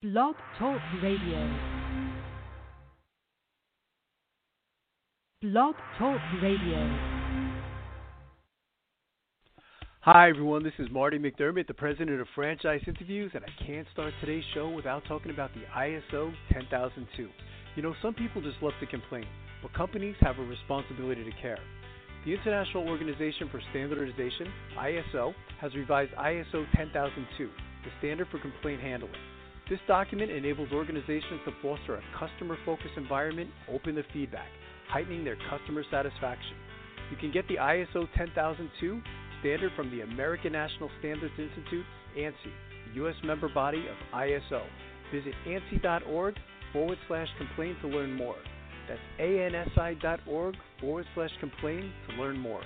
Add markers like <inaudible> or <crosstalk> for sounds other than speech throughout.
Blog Talk Radio. Blog Talk Radio. Hi, everyone. This is Marty McDermott, the president of Franchise Interviews, and I can't start today's show without talking about the ISO 10002. You know, some people just love to complain, but companies have a responsibility to care. The International Organization for Standardization, ISO, has revised ISO 10002, the standard for complaint handling. This document enables organizations to foster a customer focused environment open to feedback, heightening their customer satisfaction. You can get the ISO 10002 standard from the American National Standards Institute, ANSI, U.S. member body of ISO. Visit ANSI.org forward slash complain to learn more. That's ANSI.org forward slash complain to learn more.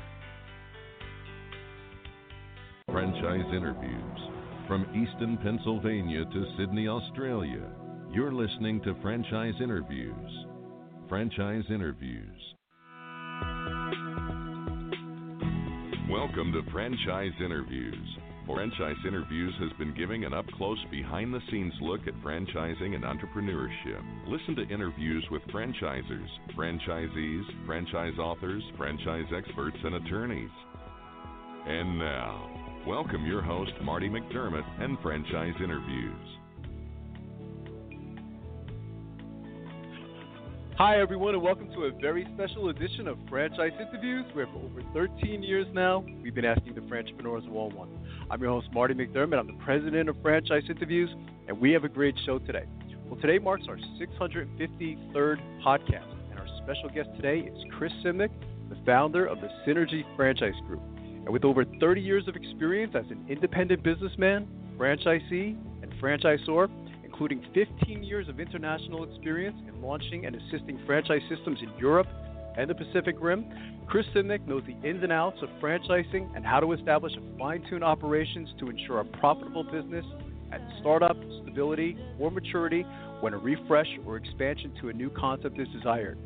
Franchise interviews from Easton, Pennsylvania to Sydney, Australia. You're listening to Franchise Interviews. Franchise Interviews. Welcome to Franchise Interviews. Franchise Interviews has been giving an up close, behind the scenes look at franchising and entrepreneurship. Listen to interviews with franchisers, franchisees, franchise authors, franchise experts, and attorneys. And now, welcome your host, Marty McDermott, and Franchise Interviews. Hi, everyone, and welcome to a very special edition of Franchise Interviews, where for over 13 years now, we've been asking the entrepreneurs all one. I'm your host, Marty McDermott. I'm the president of Franchise Interviews, and we have a great show today. Well, today marks our 653rd podcast, and our special guest today is Chris Simnick, the founder of the Synergy Franchise Group. And with over 30 years of experience as an independent businessman, franchisee, and franchisor, including 15 years of international experience in launching and assisting franchise systems in Europe and the Pacific Rim, Chris Simnick knows the ins and outs of franchising and how to establish fine tuned operations to ensure a profitable business at startup, stability, or maturity when a refresh or expansion to a new concept is desired.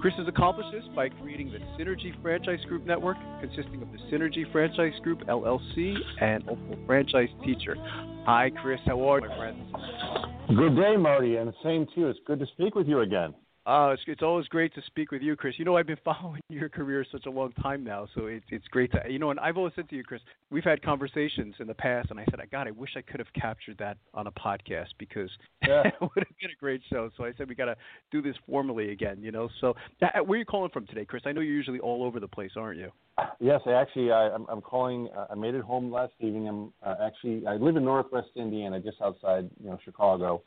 Chris has accomplished this by creating the Synergy Franchise Group Network, consisting of the Synergy Franchise Group LLC and Opal Franchise Teacher. Hi, Chris. How are you, my friend? Good day, Marty, and same to you. It's good to speak with you again. Uh, it's, it's always great to speak with you, Chris. You know, I've been <laughs> following your career such a long time now, so it's it's great to you know. And I've always said to you, Chris, we've had conversations in the past, and I said, God, I wish I could have captured that on a podcast because <laughs> Yeah. it would have been a great show. So I said we got to do this formally again, you know. So uh, where are you calling from today, Chris? I know you're usually all over the place, aren't you? Yes, I actually, I, I'm, I'm calling. Uh, I made it home last evening. I'm uh, actually, I live in Northwest Indiana, just outside, you know, Chicago,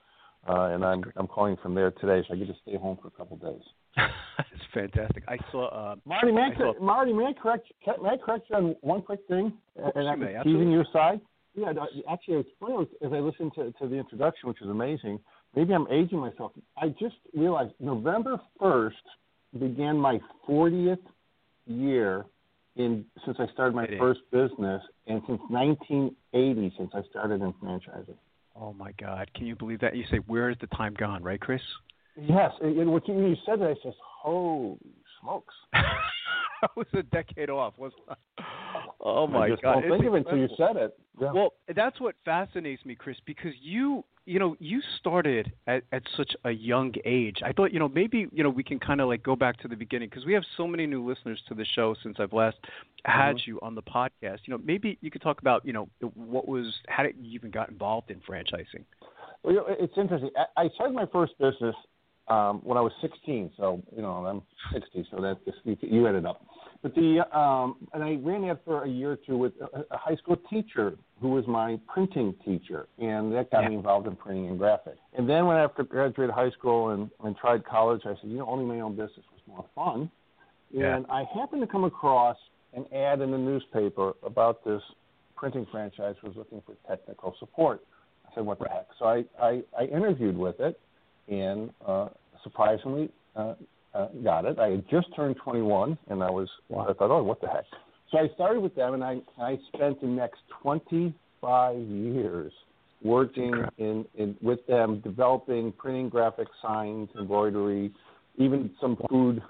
uh, and I'm I'm calling from there today, so I get to stay home for a couple of days. <laughs> That's fantastic. I saw. Uh, Marty, may I, I saw- Marty, may I correct? May I correct you on one quick thing? and you I'm teasing absolutely. your side. Yeah, actually, it's funny as- as I listened to, to the introduction, which is amazing. Maybe I'm aging myself. I just realized November 1st began my 40th year in since I started my It is. first business, and since 1980 since I started in franchising. Oh my God, can you believe that? You say, where is the time gone, right, Chris? Yes, and what you, you said that, I said, holy smokes. <laughs> <laughs> I was a decade off, wasn't I? Oh my I just God! don't It's think of it until you said it. Yeah. Well, that's what fascinates me, Chris, because you, you know, you started at, at such a young age. I thought, you know, maybe, you know, we can kind of like go back to the beginning because we have so many new listeners to the show since I've last had Mhm. you on the podcast. You know, maybe you could talk about, you know, what was, how did you even got involved in franchising? Well, you know, it's interesting. I I started my first business um, when I was 16. So you know, I'm 60, so that just you, you add it up. But the um, and I ran that for a year or two with a, a high school teacher who was my printing teacher, and that got Yeah. me involved in printing and graphics. And then when after graduated high school and, and tried college, I said, you know, owning my own business was more fun. Yeah. And I happened to come across an ad in the newspaper about this printing franchise was looking for technical support. I said, what the heck? So I, I, I interviewed with it and uh, surprisingly uh, uh, got it. I had just turned 21 and I was, I thought, oh, what the heck? So I started with them and I, I spent the next 25 years working in, in with them, developing printing, graphic signs, embroidery, even some food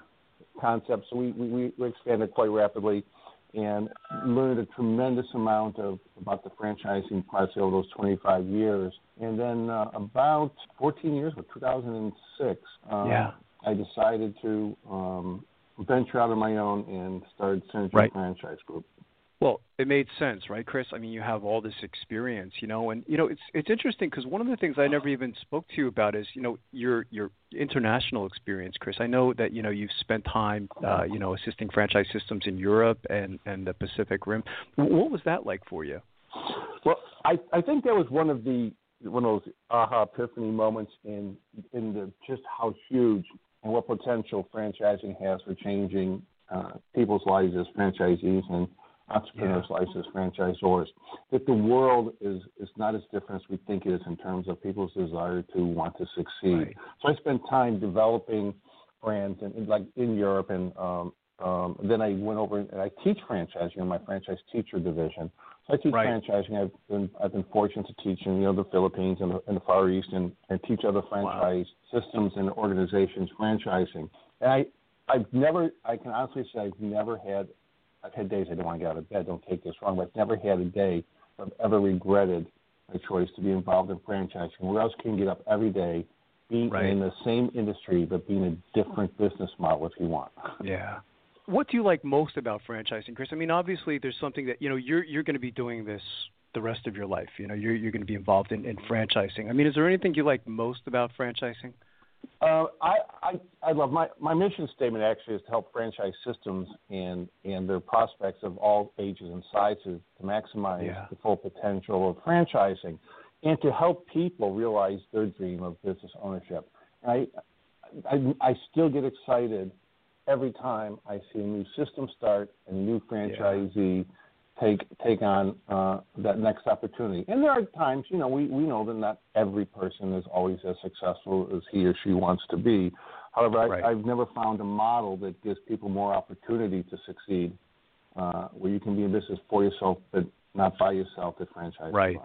concepts. So we, we, we expanded quite rapidly. and learned a tremendous amount of about the franchising process over those 25 years. And then uh, about 14 years, or 2006, um, Yeah. I decided to um, venture out on my own and started Synergy Right. Franchise Group. Well, it made sense, right, Chris? I mean, you have all this experience, you know, and you know, it's it's interesting because one of the things I never even spoke to you about is, you know, your your international experience, Chris. I know that you know you've spent time, uh, you know, assisting franchise systems in Europe and and the Pacific Rim. What was that like for you? Well, I, I think that was one of the one of those aha epiphany moments in in the just how huge and what potential franchising has for changing uh, people's lives as franchisees and entrepreneurs' lives as franchisors. That the world is is not as different as we think it is in terms of people's desire to want to succeed. Right. So I spent time developing brands in, in like in Europe and um, um, then I went over and I teach franchising in my franchise teacher division. I teach Right. franchising. I've been I've been fortunate to teach in you know the Philippines and the, and the Far East and, and teach other franchise systems and organizations franchising. And I I've never I can honestly say I've never had I've had days I don't want to get out of bed. Don't take this wrong, but I've never had a day I've ever regretted my choice to be involved in franchising. Where else can you get up every day, be Right. in the same industry but be in a different business model if you want. Yeah. What do you like most about franchising, Chris? I mean, obviously, there's something that you know you're you're going to be doing this the rest of your life. You know, you're you're going to be involved in, in franchising. I mean, is there anything you like most about franchising? Uh, I, I I love my my mission statement actually is to help franchise systems and and their prospects of all ages and sizes to maximize Yeah. the full potential of franchising, and to help people realize their dream of business ownership. I I, I still get excited every time I see a new system start and a new franchisee take take on uh, that next opportunity. And there are times, you know, we, we know that not every person is always as successful as he or she wants to be. However, I, Right. I've never found a model that gives people more opportunity to succeed, uh, where you can be in business for yourself, but not by yourself. That franchise Right.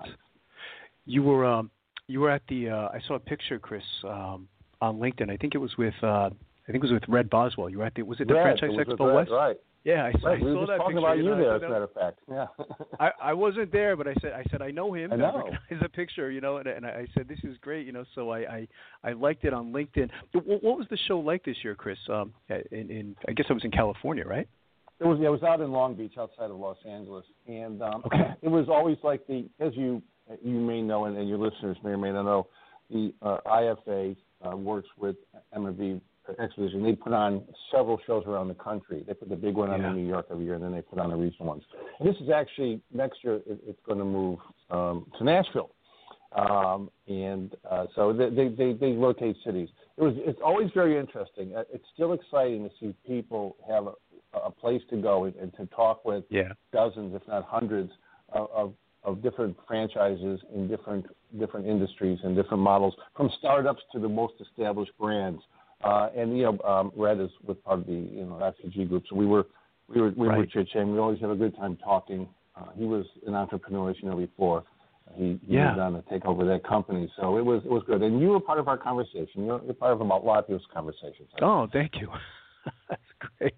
You were um you were at the uh, I saw a picture, Chris, um, on LinkedIn. I think it was with uh, I think it was with Red Boswell. You were at the was it the Red, Franchise it Expo Red, West? Right. Yeah, I, saw- right. I We saw that talking picture. about you you know, there, as a matter of fact. Yeah. <laughs> I, I wasn't there, but I said I said I know him. I know. recognize the picture, you know, and, and I said this is great, you know. So I I, I liked it on LinkedIn. What, what was the show like this year, Chris? Um, in, in I guess it was in California, right? It was. It was out in Long Beach, outside of Los Angeles, and um, Okay. <clears throat> it was always like the, as you you may know, and, and your listeners may or may not know, the uh, IFA uh, works with MFV Exposition. They put on several shows around the country. They put the big one on Yeah. in New York every year, and then they put on the regional ones. And this is actually next year. It, it's going to move um, to Nashville. Um, and uh, so they, they, they, they rotate cities. It was, it's always very interesting. Uh, It's still exciting to see people have a, a place to go and, and to talk with Yeah. dozens, if not hundreds, of, of, of different franchises in different different industries and different models, from startups to the most established brands. Uh, and you know, um, Red is with part of the you know FCG group, so we were we were we were Right. chit chatting. We always have a good time talking. Uh, he was an entrepreneur, as you know, before. He, he Yeah. moved on to take over that company, so it was it was good. And you were part of our conversation. You're, you're part of a lot of people's conversations. Oh, thank you. <laughs> <laughs>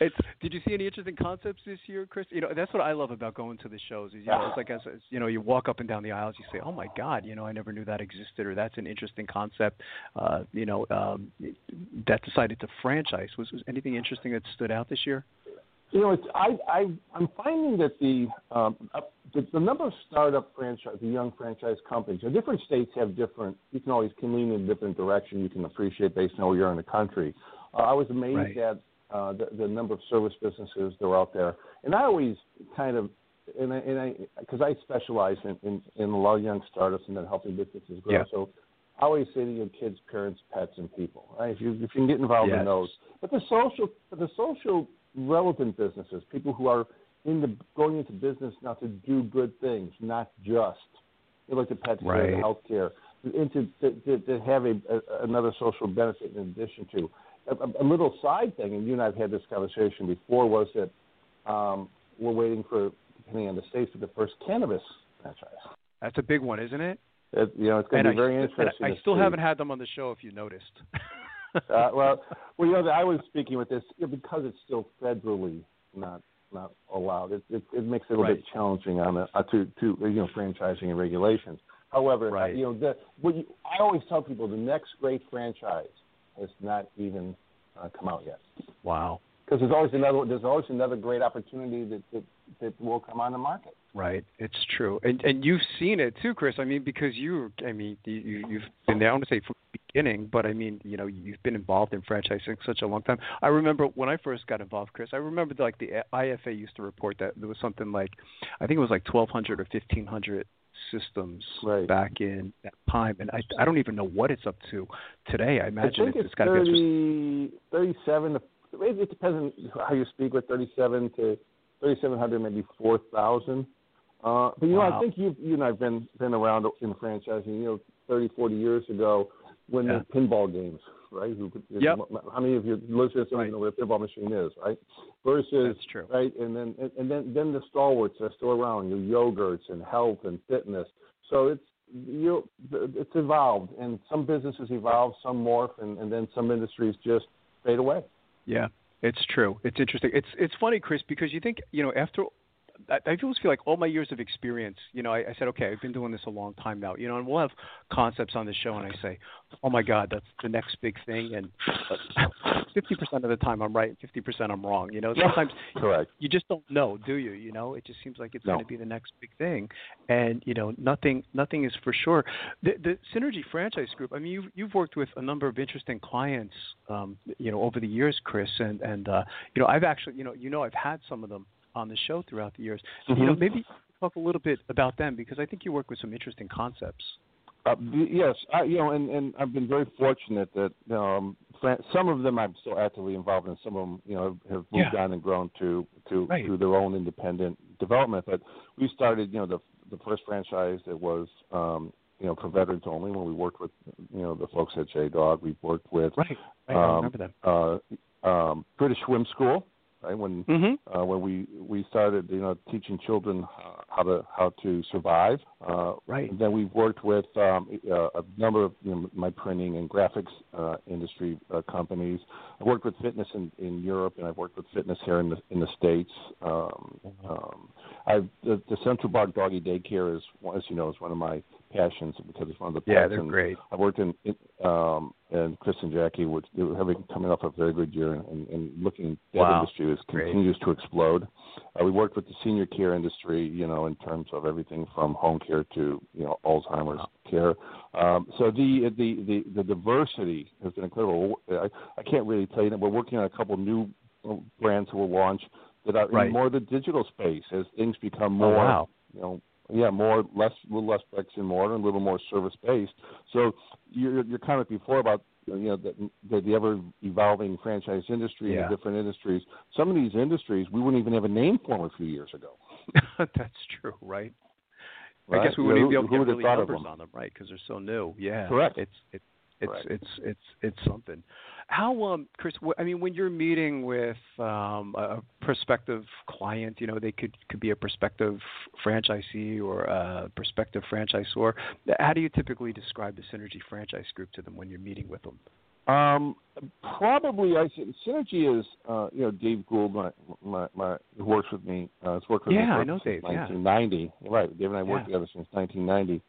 It's. Did you see any interesting concepts this year, Chris? You know, that's what I love about going to the shows. Is you know, it's like as as, you know, you walk up and down the aisles, you say, "Oh my God," you know, I never knew that existed, or that's an interesting concept. Uh, you know, um, that decided to franchise. Was, was anything interesting that stood out this year? You know, it's, I, I, I'm finding that the, um, up- the the number of startup franchise, the young franchise companies, know, different states have different. You can always can lean in a different direction. You can appreciate based on where you are in the country. Uh, I was amazed Right. at uh, the, the number of service businesses that were out there, and I always kind of. And I, and I, because I specialize in, in, in a lot of young startups and then helping businesses grow. Yeah. So I always say to your kids, parents, pets, and people, right? If you, if you can get involved Yes. in those, but the social, but the social relevant businesses, people who are in the going into business now to do good things, not just you look at pet care, Right. and healthcare, into to, to, to have a, a another social benefit in addition to a, a- little side thing. And you and I have had this conversation before. Was that um, we're waiting for depending on the states for the first cannabis franchise. That's a big one, isn't it? It, you know, it's going to be I, very interesting. I still see. haven't had them on the show. If you noticed. <laughs> uh, well, well, you know, I was speaking with this because it's still federally not not allowed. It it, it makes it a little Right. bit challenging on the, uh, to to you know franchising and regulations. However, Right. you know the what you, I always tell people the next great franchise has not even uh, come out yet Wow. because there's always another there's always another great opportunity that, that that will come on the market. Right, it's true, and and you've seen it too, Chris. I mean, because you, I mean, you you- you've been there. I want to say from the beginning, but I mean, you know, you've been involved in franchising such a long time. I remember when I first got involved, Chris. I remember like the IFA used to report that there was something like, I think it was like 1,200 or 1,500 systems Right. back in that time, and I I don't even know what it's up to today. I imagine I it's, it's got to be. 30, 37 to it it depends on how you speak with 37 to 3700 maybe 4000 uh but you know I think you you and I've been been around in franchising you know 30 40 years ago when Yeah. the pinball games right who Yep. how many of your listeners don't Right. know what a pinball machine is right versus That's true. right and then and, and then then the stalwarts are still around your yogurts and health and fitness so it's you it's evolved and some businesses evolve some morph and, and then some industries just fade away Yeah, it's true. It's interesting. It's it's funny, Chris, because you think you know after. I I always feel like all my years of experience, you know, I, I said, okay, I've been doing this a long time now, you know, and we'll have concepts on the show, and I say, oh my God, that's the next big thing, and <laughs> fifty percent of the time I'm right, fifty percent I'm wrong, you know. Sometimes correct you just don't know, do you? You know, it just seems like it's No. going to be the next big thing, and you know, nothing, nothing is for sure. The, the Synergy Franchise Group. I mean, you've you've worked with a number of interesting clients, um, you know, over the years, Chris, and and uh, you know, I've actually, you know, you know, I've had some of them on the show throughout the years. You know, Mhm. maybe talk a little bit about them because I think you work with some interesting concepts. Uh, yes, I, you know, and, and I've been very fortunate that um, some of them I'm still actively involved in. Some of them, you know, have moved Yeah. on and grown to to Right. to their own independent development. But we started, you know, the the first franchise that was, um, you know, for veterans only. When we worked with, you know, the folks at J Dog, we worked with Right. Right. I Um, remember them. uh, um, British Swim School, right? When Mm-hmm. uh, when we we started, you know, teaching children how to how to survive. Uh, Right. and then we've worked with um, uh, a number of you know, my printing and graphics uh, industry uh, companies. I've worked with fitness in, in Europe, and I've worked with fitness here in the in the states. Um, um, I've, the, the Central Bark Doggy Daycare is, as you know, is one of my passions because it's one of the Yeah, they're great. I worked in, in um, and Chris and Jackie were they were having coming off a very good year, and, and looking that Wow. industry is Great. continues to explode. Uh, we worked with the senior care industry, you know, in terms of everything from home care to you know Alzheimer's Wow. care. Um, so the, the the the diversity has been incredible. I, I can't really tell you that we're working on a couple new brands that will launch that are Right. in more the digital space as things become Oh, more wow. you know, yeah, more less, a little less bricks and mortar, a little more service based. So your your comment before about you know the the, the ever evolving franchise industry Yeah. and the different industries. Some of these industries we wouldn't even have a name for them a few years ago. <laughs> That's true, right? I guess we You wouldn't know, even be able to get really numbers them? on them, right? Because they're so new. Yeah, Correct. It's it's it's Correct. it's it's it's something. How um, Chris? wh- I mean, when you're meeting with um, a prospective client, you know, they could could be a prospective franchisee or a prospective franchisor. How do you typically describe the Synergy Franchise Group to them when you're meeting with them? Um, probably I Synergy is uh, you know Dave Gould, my my, my who works with me. Uh, has worked with me Yeah, for I know Dave, yeah. 1990. Right, Dave and I worked Yeah. together since 1990.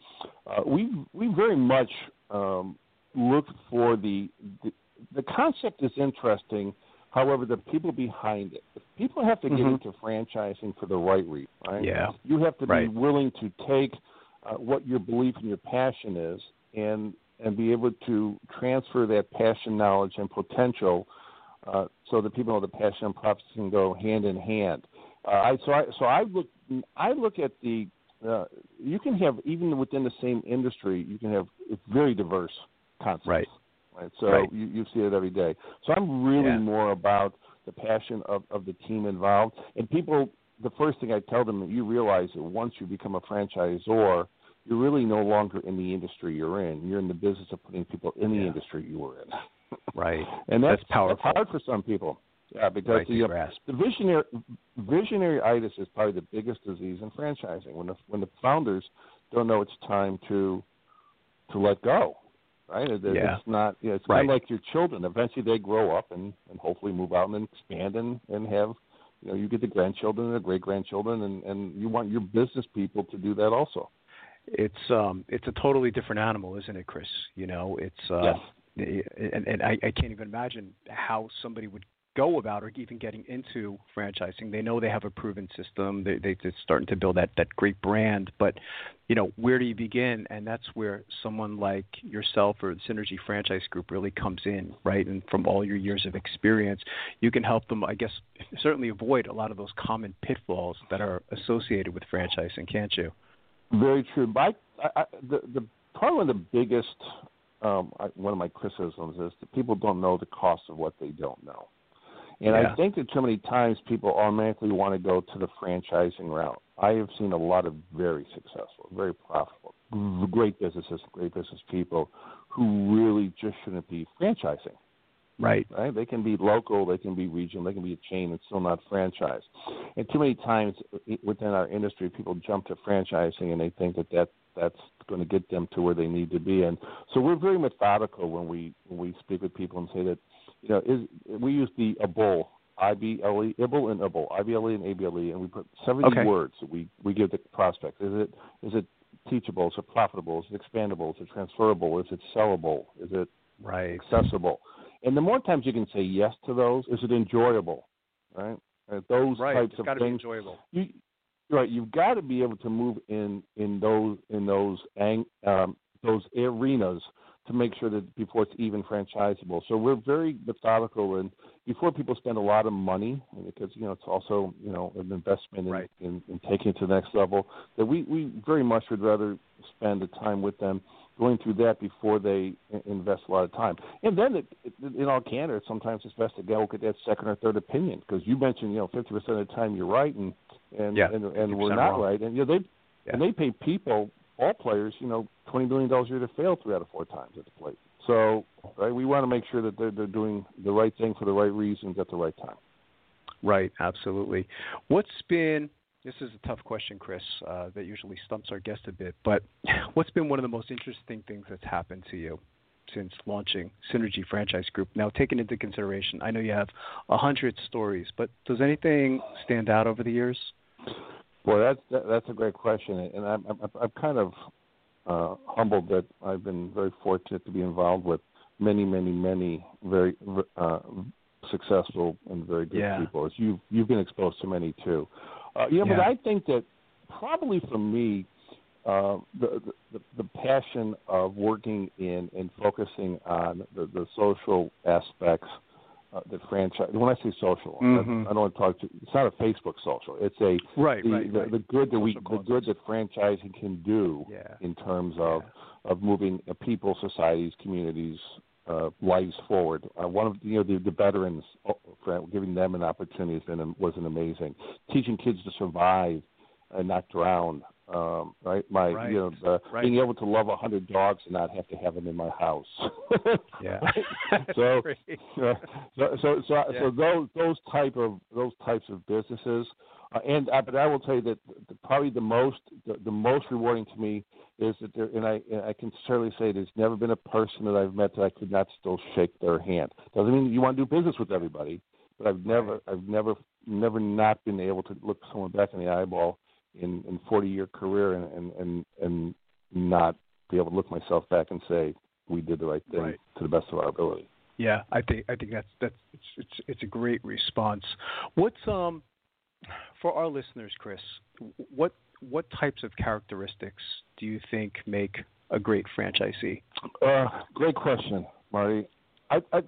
Uh, we we very much um, look for the, the the concept is interesting. However, the people behind it, people have to get Mhm. into franchising for the right reason, right? Yeah. You have to Right. be willing to take uh, what your belief and your passion is, and and be able to transfer that passion, knowledge, and potential, uh, so that people know the passion and profits can go hand in hand. Uh, I, so I so I look I look at the uh, you can have even within the same industry you can have very diverse concepts. Right. Right. So Right. You, you see it every day. So I'm really Yeah. more about the passion of, of the team involved. And people, the first thing I tell them that you realize that once you become a franchisor, you're really no longer in the industry you're in. You're in the business of putting people in the Yeah. industry you were in. Right. <laughs> and that's, That's powerful. That's hard for some people. Yeah, because Right the, uh, the visionary visionary itis is probably the biggest disease in franchising. When the when the founders don't know it's time to to let go, right? It- Yeah. It's not. You know, it's Right. kind of like your children. Eventually, they grow up and and hopefully move out and expand and and have you know you get the grandchildren and the great grandchildren, and and you want your business people to do that also. It's um it's a totally different animal, isn't it, Chris? You know, it's uh, yes. and, and I, I can't even imagine how somebody would go about or even getting into franchising. They know they have a proven system. They, they, they're starting to build that, that great brand. But, you know, where do you begin? And that's where someone like yourself or the Synergy Franchise Group really comes in, right? And from all your years of experience, you can help them, I guess, certainly avoid a lot of those common pitfalls that are associated with franchising, can't you? Very true. But I, I, the, the probably one of the biggest um, I, one of my criticisms is that people don't know the cost of what they don't know. And yeah. I think that too many times people automatically want to go to the franchising route. I have seen a lot of very successful, very profitable, great businesses, great business people who really just shouldn't be franchising. Right. Right. They can be local, they can be regional, they can be a chain and still not franchise. And too many times within our industry, people jump to franchising and they think that, that that's going to get them to where they need to be. And so we're very methodical when we when we speak with people and say that you know, is we use the ABLE, I B L E, IBLE and ABLE, I B L E and A B L E, and we put seventy okay. words that we we give the prospect. Is it is it teachable? Is it profitable? Is it expandable? Is it transferable? Is it sellable? Is it right accessible? And the more times you can say yes to those, is it enjoyable? Right? Uh, those right. types it's of things. Be enjoyable. You, right. You've got to be able to move in in those in those um, those arenas to make sure that before it's even franchisable. So we're very methodical and before people spend a lot of money because you know it's also you know an investment in, right. in, in taking it to the next level that we, we very much would rather spend the time with them going through that before they invest a lot of time. And then, it, it, in all candor, sometimes it's best to go get that second or third opinion because you mentioned, you know, fifty percent of the time you're right and and yeah, and, and we're not wrong. right, and you know they yeah. and they pay people all players, you know, twenty million dollars a year to fail three out of four times at the plate. So, right, we want to make sure that they're they're doing the right thing for the right reasons at the right time. Right, absolutely. What's been this is a tough question, Chris, uh, that usually stumps our guest a bit, but <laughs> what's been one of the most interesting things that's happened to you since launching Synergy Franchise Group? Now, taking into consideration, I know you have a hundred stories, but does anything stand out over the years? Well, that's that, that's a great question, and I'm I'm, I'm kind of uh, humbled that I've been very fortunate to be involved with many, many, many very uh, successful and very good yeah. people. As you've you've been exposed to many too. Uh, yeah, yeah, but I think that probably for me, uh, the, the the passion of working in and focusing on the, the social aspects uh, that franchise. When I say social, mm-hmm. I, I don't want to talk to. It's not a Facebook social. It's a right, the, right, the, right. the good that we Social the good that franchising can do yeah. in terms of yeah. of moving uh, people, societies, communities, uh, lives forward. Uh, one of you know the, the veterans, uh, giving them an opportunity has been was an amazing. Teaching kids to survive and not drown. Um, right, my right. you know the, right. being able to love a hundred dogs and not have to have them in my house. <laughs> yeah. <laughs> so, so so so, yeah. so those those type of those types of businesses, uh, and uh, but I will tell you that the, probably the most the, the most rewarding to me is that there, and I and I can certainly say there's never been a person that I've met that I could not still shake their hand. Doesn't mean you want to do business with everybody, but I've never I've never never not been able to look someone back in the eyeball in in 40 year career and and and and not be able to look myself back and say we did the right thing right. to the best of our ability. Yeah, I think I think that's that's it's it's, it's a great response. What's um for our listeners, Chris? What what types of characteristics do you think make a great franchisee? Uh, great question, Marty. I, I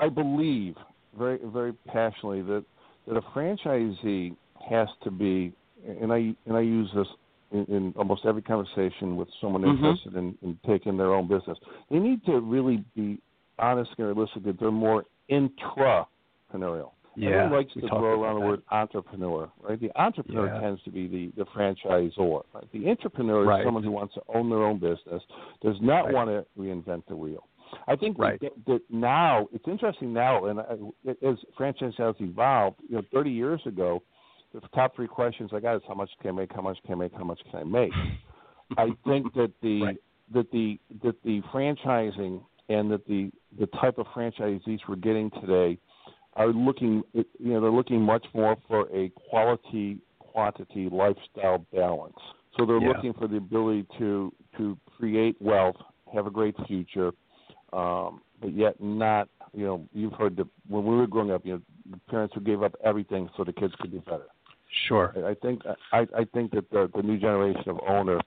I believe very very passionately that that a franchisee has to be, and I and I use this in, in almost every conversation with someone mm-hmm. interested in, in taking their own business. They need to really be honest and realistic that they're more intrapreneurial. Yeah, Everyone likes to throw around the that. word entrepreneur, right? The entrepreneur Yeah. tends to be the, the franchisor. Right? The entrepreneur Right. is someone who wants to own their own business, does not Right. want to reinvent the wheel. I think Right. that, that now it's interesting now, and I, as franchise has evolved, you know, 30 years ago, the top three questions I got is how much can I make, how much can I make, how much can I make. <laughs> I think that the Right. that the that the franchising and that the the type of franchisees we're getting today are looking, you know, they're looking much more for a quality quantity lifestyle balance. So they're Yeah. looking for the ability to to create wealth, have a great future, um, but yet not. You know, you've heard that when we were growing up, you know, the parents who gave up everything so the kids could do better. Sure. I think I, I think that the, the new generation of owner,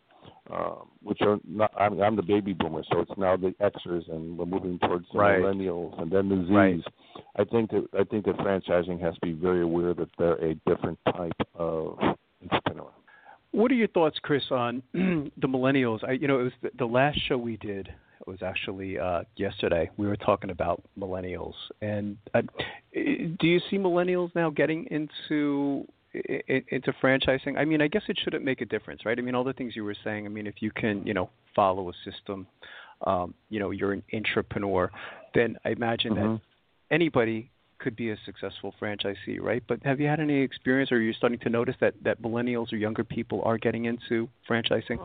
um, which are not, I'm, I'm the baby boomer, so it's now the Xers, and we're moving towards the Right. millennials and then the Zs. Right. I think that I think that franchising has to be very aware that they're a different type of entrepreneur. What are your thoughts, Chris, on <clears throat> the millennials? I, you know, it was the, the last show we did it was actually uh, yesterday. We were talking about millennials, and uh, do you see millennials now getting into i- i- into franchising? I mean, I guess it shouldn't make a difference, right? I mean, all the things you were saying. I mean, if you can, you know, follow a system, um, you know, you're an entrepreneur, then I imagine that Mhm. anybody could be a successful franchisee, right? But have you had any experience, or are you starting to notice that that millennials or younger people are getting into franchising?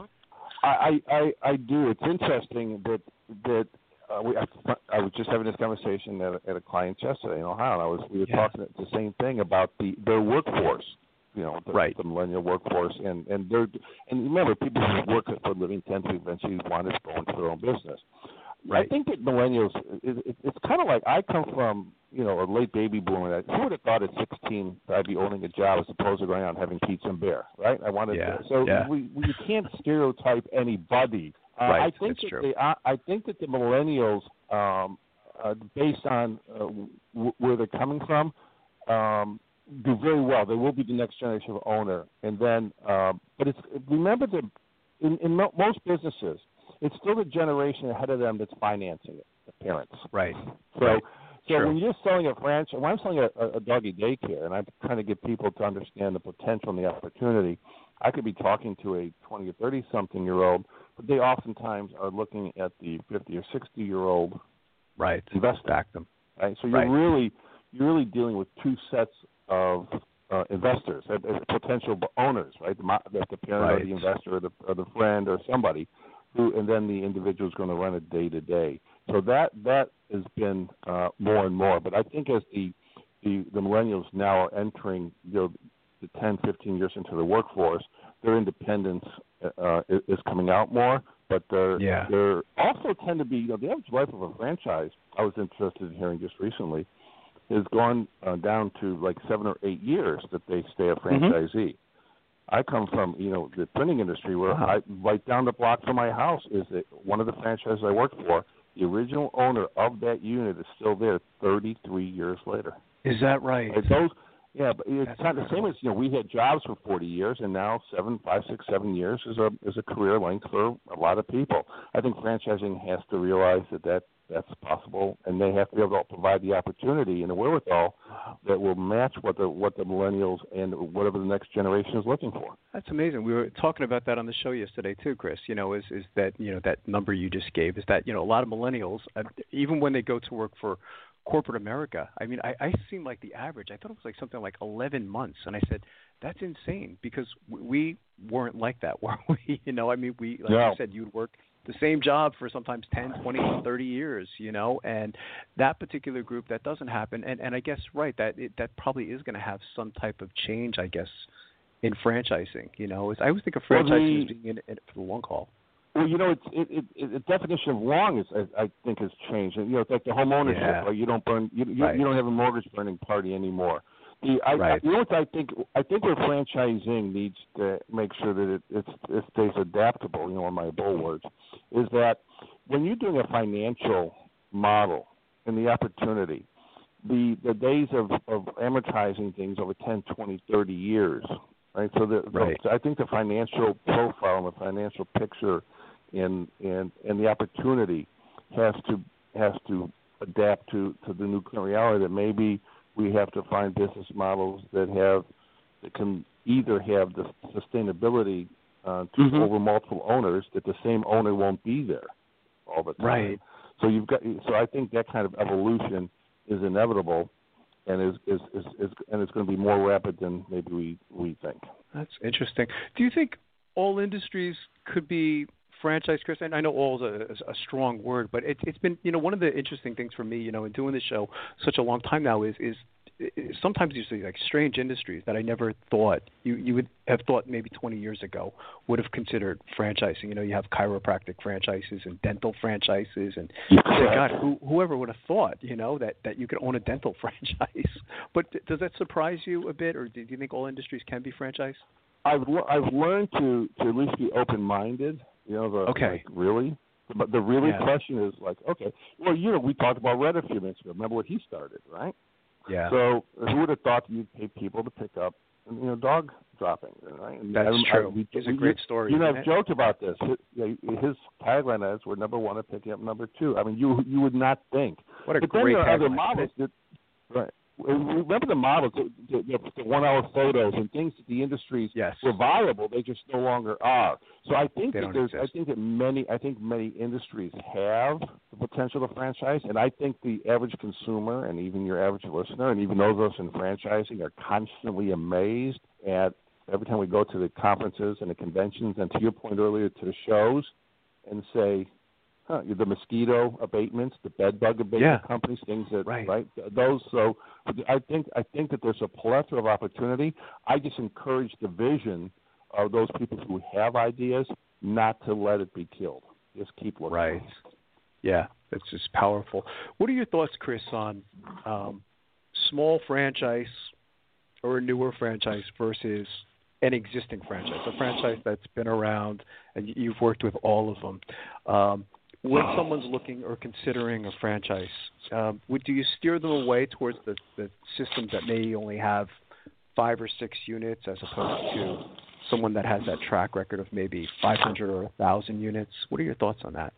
I, I, I, I do. It's interesting that that uh, we. I, I was just having this conversation at a, at a client yesterday in Ohio. And I was we were Yeah. talking the same thing about the their workforce. You know, the, Right. the millennial workforce, and and they're and remember people who work for a living tend to eventually want to go into their own business. I think that millennials, it, it, it's kind of like I come from, you know, a late baby boomer. That, who would have thought at 16 that I'd be owning a job as opposed to going out and having pizza and beer, right? I wanted Yeah, to. So yeah. we, we can't stereotype anybody. Uh, Right, I think that's that true. They, I, I think that the millennials, um, uh, based on uh, w- where they're coming from, um, do very well. They will be the next generation of owner, and then, uh, but it's remember that in, in mo- most businesses, it's still the generation ahead of them that's financing it, the parents. Right. So, Right. so when you're selling a franchise, when I'm selling a, a, a doggy daycare, and I'm trying to get people to understand the potential and the opportunity, I could be talking to a 20 or 30 something year old, but they oftentimes are looking at the 50 or 60 year old Right. investor. Back them. Right. So you're Right. really you're really dealing with two sets of uh, investors, potential owners, right? The, the parent or the investor or the, or the friend or somebody, who, and then the individual is going to run it day to day. So that that has been uh, more and more. But I think as the the, the millennials now are entering you know, the 10, 15 years into the workforce, their independence uh, is, is coming out more. But they're Yeah. they're also tend to be you know the average life of a franchise. I was interested in hearing just recently has gone uh, down to like seven or eight years that they stay a franchisee. I come from you know the printing industry where Wow. I right down the block from my house is that one of the franchises I worked for. The original owner of that unit is still there 33 years later. Is that right? Like those, yeah, but it's That's not the same as you know we had jobs for 40 years, and now seven, five, six, seven years is a is a career length for a lot of people. I think franchising has to realize that that that's possible, and they have to be able to provide the opportunity and the wherewithal that will match what the what the millennials and whatever the next generation is looking for. That's amazing. We were talking about that on the show yesterday too, Chris. You know, is is that you know that number you just gave is that you know a lot of millennials, uh, even when they go to work for corporate America, I mean, I, I seem like the average. I thought it was like something like 11 months, and I said that's insane because we weren't like that, <laughs> were we? You know, I mean, we like No. you said, you'd work the same job for sometimes 10, 20, 30 years, you know, and that particular group that doesn't happen, and and I guess right that it, that probably is going to have some type of change, I guess, in franchising. You know, It's- I always think of Well, franchising as being in, in it for the long haul. Well, you know, it's it, it, it, the definition of long is I, I think has changed. And, you know, it's like the home ownership. Yeah. Right? You don't burn. You, you, Right. you don't have a mortgage burning party anymore. The, I, Right. I, you know what I think? I think where franchising needs to make sure that it it's, it stays adaptable. You know, in my bull words, is that when you're doing a financial model and the opportunity, the the days of of amortizing things over 10, 20, 30 years, right? So the, Right. the I think the financial profile and the financial picture and and and the opportunity has to has to adapt to to the new current reality that maybe we have to find business models that have that can either have the sustainability uh, to Mhm. over multiple owners that the same owner won't be there all the time. Right. So you've got so I think that kind of evolution is inevitable and is is, is, is and it's going to be more rapid than maybe we we think. That's interesting. Do you think all industries could be franchise, Chris, and I know all is a, a strong word, but it, it's been you know one of the interesting things for me, you know, in doing this show such a long time now is is sometimes you see like strange industries that I never thought you you would have thought maybe 20 years ago would have considered franchising. You know, you have chiropractic franchises and dental franchises, and God, who, whoever would have thought, you know, that that you could own a dental <laughs> franchise? But does that surprise you a bit, or do you think all industries can be franchised? I've I've learned to to at least be open minded. You know, the okay, like, really. But the really yeah. question is like, okay, well, you know, we talked about Red a few minutes ago. Remember what he started, right? Yeah. So who would have thought you'd pay people to pick up, you know, dog dropping, right? And That's I, true. I, we, it's we, a great story. You know, I've joked about this. His, his tagline is, "We're number one at picking up number two. I mean, you you would not think. What a but great then there are other models that, right? Remember the models, the, the, the one-hour photos and things that the industries yes. were viable. They just no longer are. So I think they that there's, exist. I think that many, I think many industries have the potential to franchise, and I think the average consumer and even your average listener and even those of us in franchising are constantly amazed at every time we go to the conferences and the conventions, and to your point earlier, to the shows, and say, huh, the mosquito abatements, the bed bug abatement yeah. companies, things that right. right those. So I think I think that there's a plethora of opportunity. I just encourage the vision of those people who have ideas not to let it be killed. Just keep looking. Right. Yeah, that's just powerful. What are your thoughts, Chris, on um, small franchise or a newer franchise versus an existing franchise, a franchise that's been around and you've worked with all of them? Um, when someone's looking or considering a franchise, um, would do you steer them away towards the, the systems that may only have five or six units as opposed to someone that has that track record of maybe 500 or 1,000 units? What are your thoughts on that?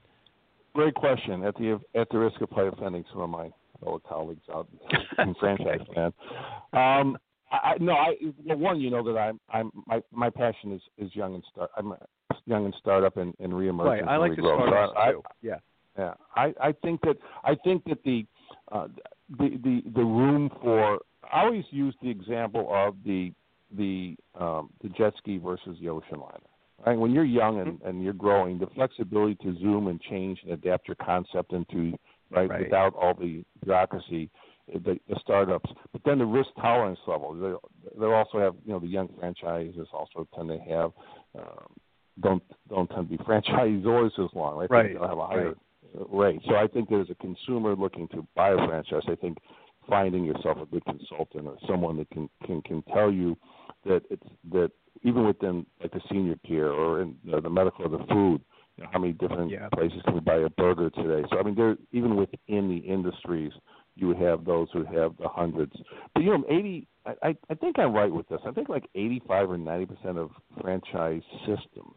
Great question. At the at the risk of probably offending some of my fellow colleagues out in <laughs> franchise land, um, I, no, I well, one, you know that I'm I'm my my passion is is young and start. I'm young and startup and, and reemergence. Right. I like the startups so too. Yeah. Yeah. I I think that I think that the uh, the the the room for I always use the example of the the um, the jet ski versus the ocean liner. Right? When you're young and, and you're growing, the flexibility to zoom and change and adapt your concept into right, Right. without all the bureaucracy, the, the startups. But then the risk tolerance level. They they also have you know the young franchises also tend to have um, don't don't tend to be <laughs> franchisors as long. Right? Right, They'll have a higher right. rate. So I think that as a consumer looking to buy a franchise, I think finding yourself a good consultant or someone that can can can tell you that it's that even within like the senior care or in you know, the medical or the food, you know, how many different Yeah. places can we buy a burger today? So I mean, there even within the industries, you would have those who have the hundreds. But you know, eighty. I I think I'm right with this. I think like eighty-five or ninety percent of franchise systems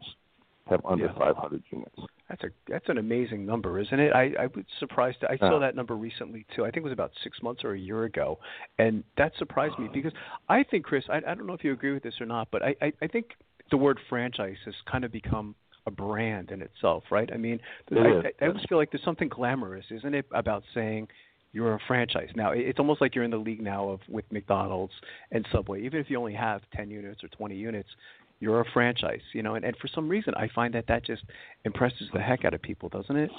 have under Yeah. 500 units. That's a that's an amazing number, isn't it? I I was surprised. I saw that number recently too. I think it was about six months or a year ago, and that surprised me because I think Chris. I, I don't know if you agree with this or not, but I, I I think the word franchise has kind of become a brand in itself, right? I mean, It I. I, I always feel like there's something glamorous, isn't it, about saying you're a franchise. Now it's almost like you're in the league now of with McDonald's and Subway. Even if you only have 10 units or 20 units, you're a franchise, you know. And, and for some reason, I find that that just impresses the heck out of people, doesn't it?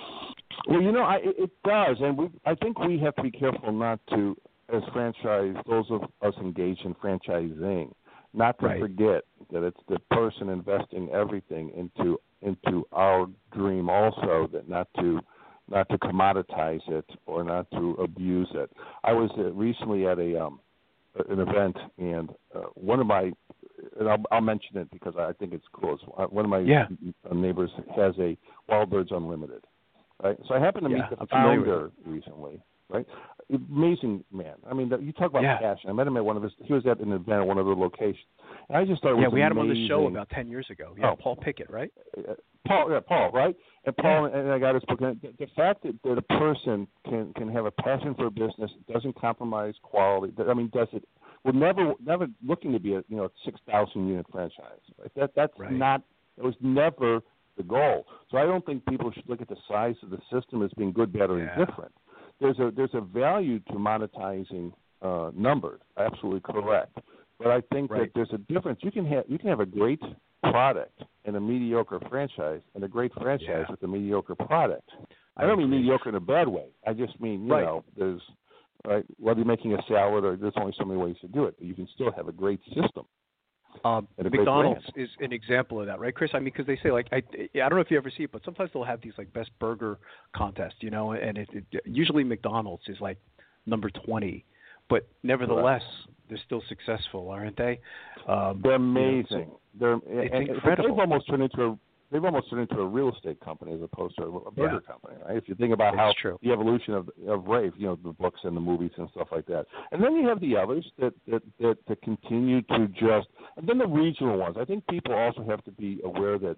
Well, you know, I, it does, and we I think we have to be careful not to, as franchise, those of us engaged in franchising, not to Right. forget that it's the person investing everything into into our dream, also that not to not to commoditize it or not to abuse it. I was uh, recently at a um an event, and uh, one of my and I'll, I'll mention it because I think it's cool. It's, uh, one of my Yeah. neighbors has a Wild Birds Unlimited, right? So I happened to Yeah, meet the I'm founder recently, right? Amazing man. I mean, you talk about Yeah. passion. I met him at one of his. He was at an event at one of the locations. And I just thought Yeah, we had him on the show about 10 years ago. Yeah, Oh. Paul Pickett, right? Paul, yeah, Paul, right? And Paul, and I got his book. And the, fact that, that a person can can have a passion for a business, doesn't compromise quality. I mean, does it? We're never never looking to be a you know six thousand unit franchise. Right? That that's Right. not. It was never the goal. So I don't think people should look at the size of the system as being good, bad, or Yeah. indifferent. There's a there's a value to monetizing uh, numbers. Absolutely correct. But I think Right. that there's a difference. You can have you can have a great product and a mediocre franchise, and a great franchise Yeah. with a mediocre product. I don't mean mediocre in a bad way. I just mean you Right. know there's right whether you're making a salad or there's only so many ways to do it, but you can still have a great system. Um, McDonald's is an example of that, right, Chris? I mean, because they say like I, I don't know if you ever see it, but sometimes they'll have these like best burger contests, you know, and it, it usually McDonald's is like number twenty, but nevertheless they're still successful, aren't they? Um, They're you know, amazing. They're and- and incredible. They've almost turned into a they've almost turned into a real estate company as opposed to a, a burger Yeah. company, right? If you think about It's how true. the evolution of of rave, you know, the books and the movies and stuff like that, and then you have the others that that that, that continue to just, and then the regional ones. I think people also have to be aware that.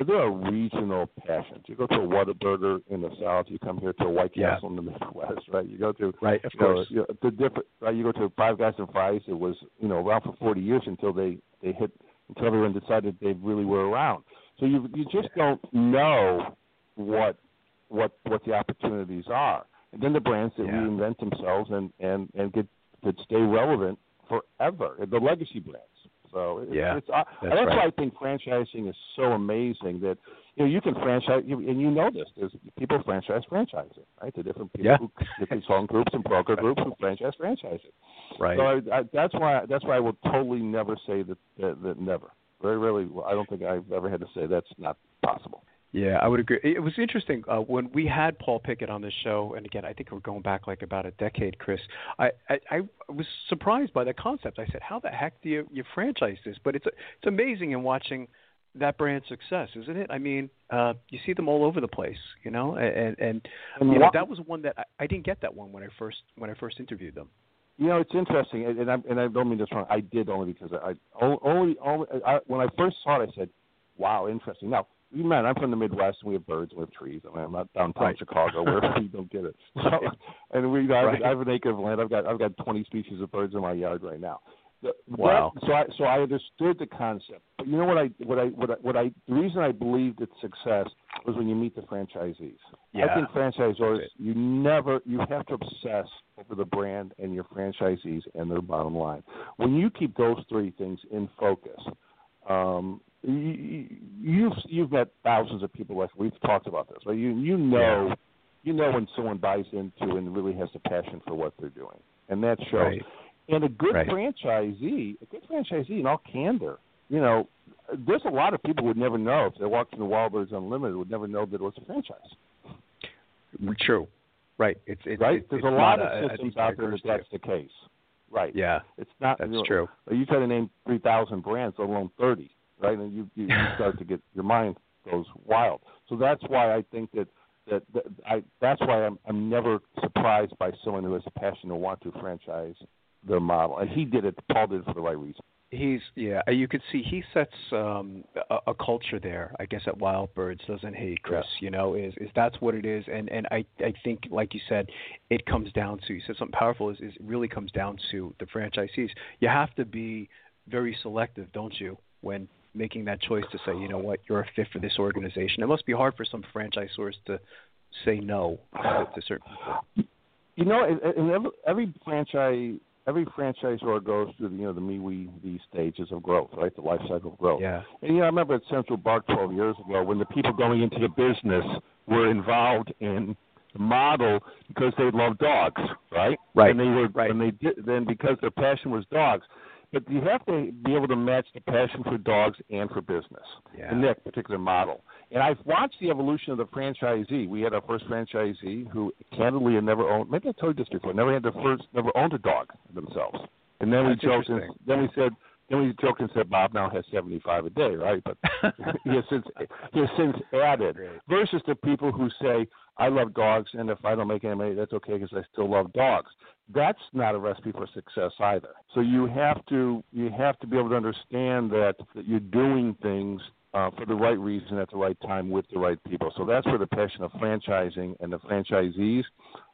Know, there are regional passions. You go to a Whataburger in the South. You come here to a White Yeah. Castle in the Midwest, right? You go to right, of you know, course. you know, the different. Right, you go to Five Guys and Fries. It was you know around for 40 years until they they hit until everyone decided they really were around. So you you just don't know what what what the opportunities are, and then the brands that Yeah. reinvent themselves and and and get that stay relevant forever. The legacy brands. So it's, Yeah, it's, uh, that's that's right. why I think franchising is so amazing that you know you can franchise you, and you know this. There's people franchise franchising, right? The different people Yeah. who different song groups and broker groups who franchise franchising. Right. So I, I, that's why that's why I will totally never say that that, that never. Very rarely. I don't think I've ever had to say that's not possible. Yeah, I would agree. It was interesting uh, when we had Paul Pickett on this show, and again, I think we're going back like about a decade, Chris. I, I, I was surprised by that concept. I said, "How the heck do you, you franchise this?" But it's it's amazing in watching that brand's success, isn't it? I mean, uh, you see them all over the place, you know, and and, And you know that was one that I, I didn't get that one when I first when I first interviewed them. You know, it's interesting, and, and I and I don't mean this wrong. I did only because I only only I, when I first saw it, I said, "Wow, interesting." Now, you man, I'm from the Midwest, and we have birds, we have trees. I mean, I'm not downtown Right. Chicago where <laughs> we don't get it. <laughs> So, and we, I, have, Right. I have an acre of land. I've got I've got 20 species of birds in my yard right now. The- Wow. That, so I so I understood the concept, but you know what I what I what I, what I the reason I believed its success was when you meet the franchisees. Yeah. I think franchisors, you never, you have to obsess over the brand and your franchisees and their bottom line. When you keep those three things in focus, um, you, you've you've met thousands of people. Like we've talked about this, right? You you know, Yeah. you know when someone buys into and really has a passion for what they're doing, and that shows. Right. And a good Right. franchisee, a good franchisee, in all candor, you know, there's a lot of people who would never know if they walked into Wild Birds Unlimited would never know that it was a franchise. True. Right. It's it's right? It's, There's it's a lot of systems out there that you. that's the case. Right. Yeah. It's not. That's you know, true. You try to name three thousand brands, let alone thirty, right? And you, you you start to get your mind goes wild. So that's why I think that that, that I that's why I'm I'm never surprised by someone who has a passion to want to franchise their model, and he did it. Paul did it for the right reason. He's yeah. uh, You could see he sets um, a, a culture there. I guess at Wild Birds, doesn't he, Chris? You know, is is that's what it is. And and I I think like you said, it comes down to you said something powerful. Is is it really comes down to the franchisees. You have to be very selective, don't you, when making that choice to say, you know what, you're a fit for this organization. It must be hard for some franchisors to say no to, to certain people. You know, and, every, every franchise every franchisor goes through the you know the me we these stages of growth, right? The life cycle of growth. Yeah. And you know, I remember at Central Bark 12 years ago when the people going into the business were involved in the model because they loved dogs, right? Right, And they were, right. and they did then because their passion was dogs. But you have to be able to match the passion for dogs and for business Yeah. in that particular model. And I've watched the evolution of the franchisee. We had our first franchisee who candidly had never owned maybe I told you this before, never had the first never owned a dog themselves. And then That's we joked and then we said then we joked and said Bob now has seventy five a day, right? But <laughs> he has since he has since added Great. versus the people who say I love dogs and if I don't make any money that's okay because I still love dogs. That's not a recipe for success either. So you have to you have to be able to understand that that you're doing things uh, for the right reason at the right time with the right people. So that's where the passion of franchising and the franchisees.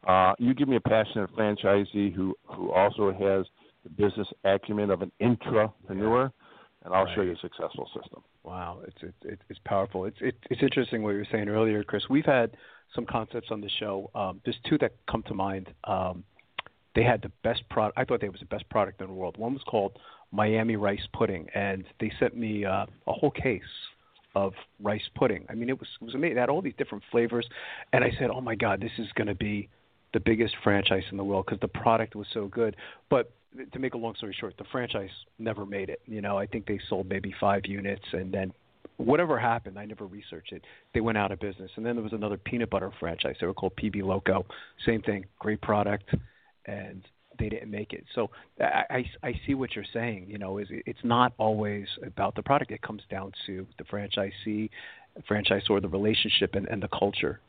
Uh, you give me a passionate franchisee who who also has the business acumen of an intrapreneur, and I'll show you a successful system. Wow, it's it's it's it's powerful. It's it, it's interesting what you were saying earlier, Chris. We've had some concepts on the show. Um, there's two that come to mind. Um, they had the best product. I thought they was the best product in the world. One was called Miami rice pudding, and they sent me uh, a whole case of rice pudding. I mean, it was it was amazing. It had all these different flavors, and I said, "Oh my God, this is going to be the biggest franchise in the world because the product was so good." But to make a long story short, the franchise never made it. You know, I think they sold maybe five units, and then whatever happened, I never researched it. They went out of business, and then there was another peanut butter franchise. They were called PB Loco. Same thing, great product, and they didn't make it. So I, I, I see what you're saying. You know, is it's not always about the product. It comes down to the franchisee, franchise or the relationship and, and the culture.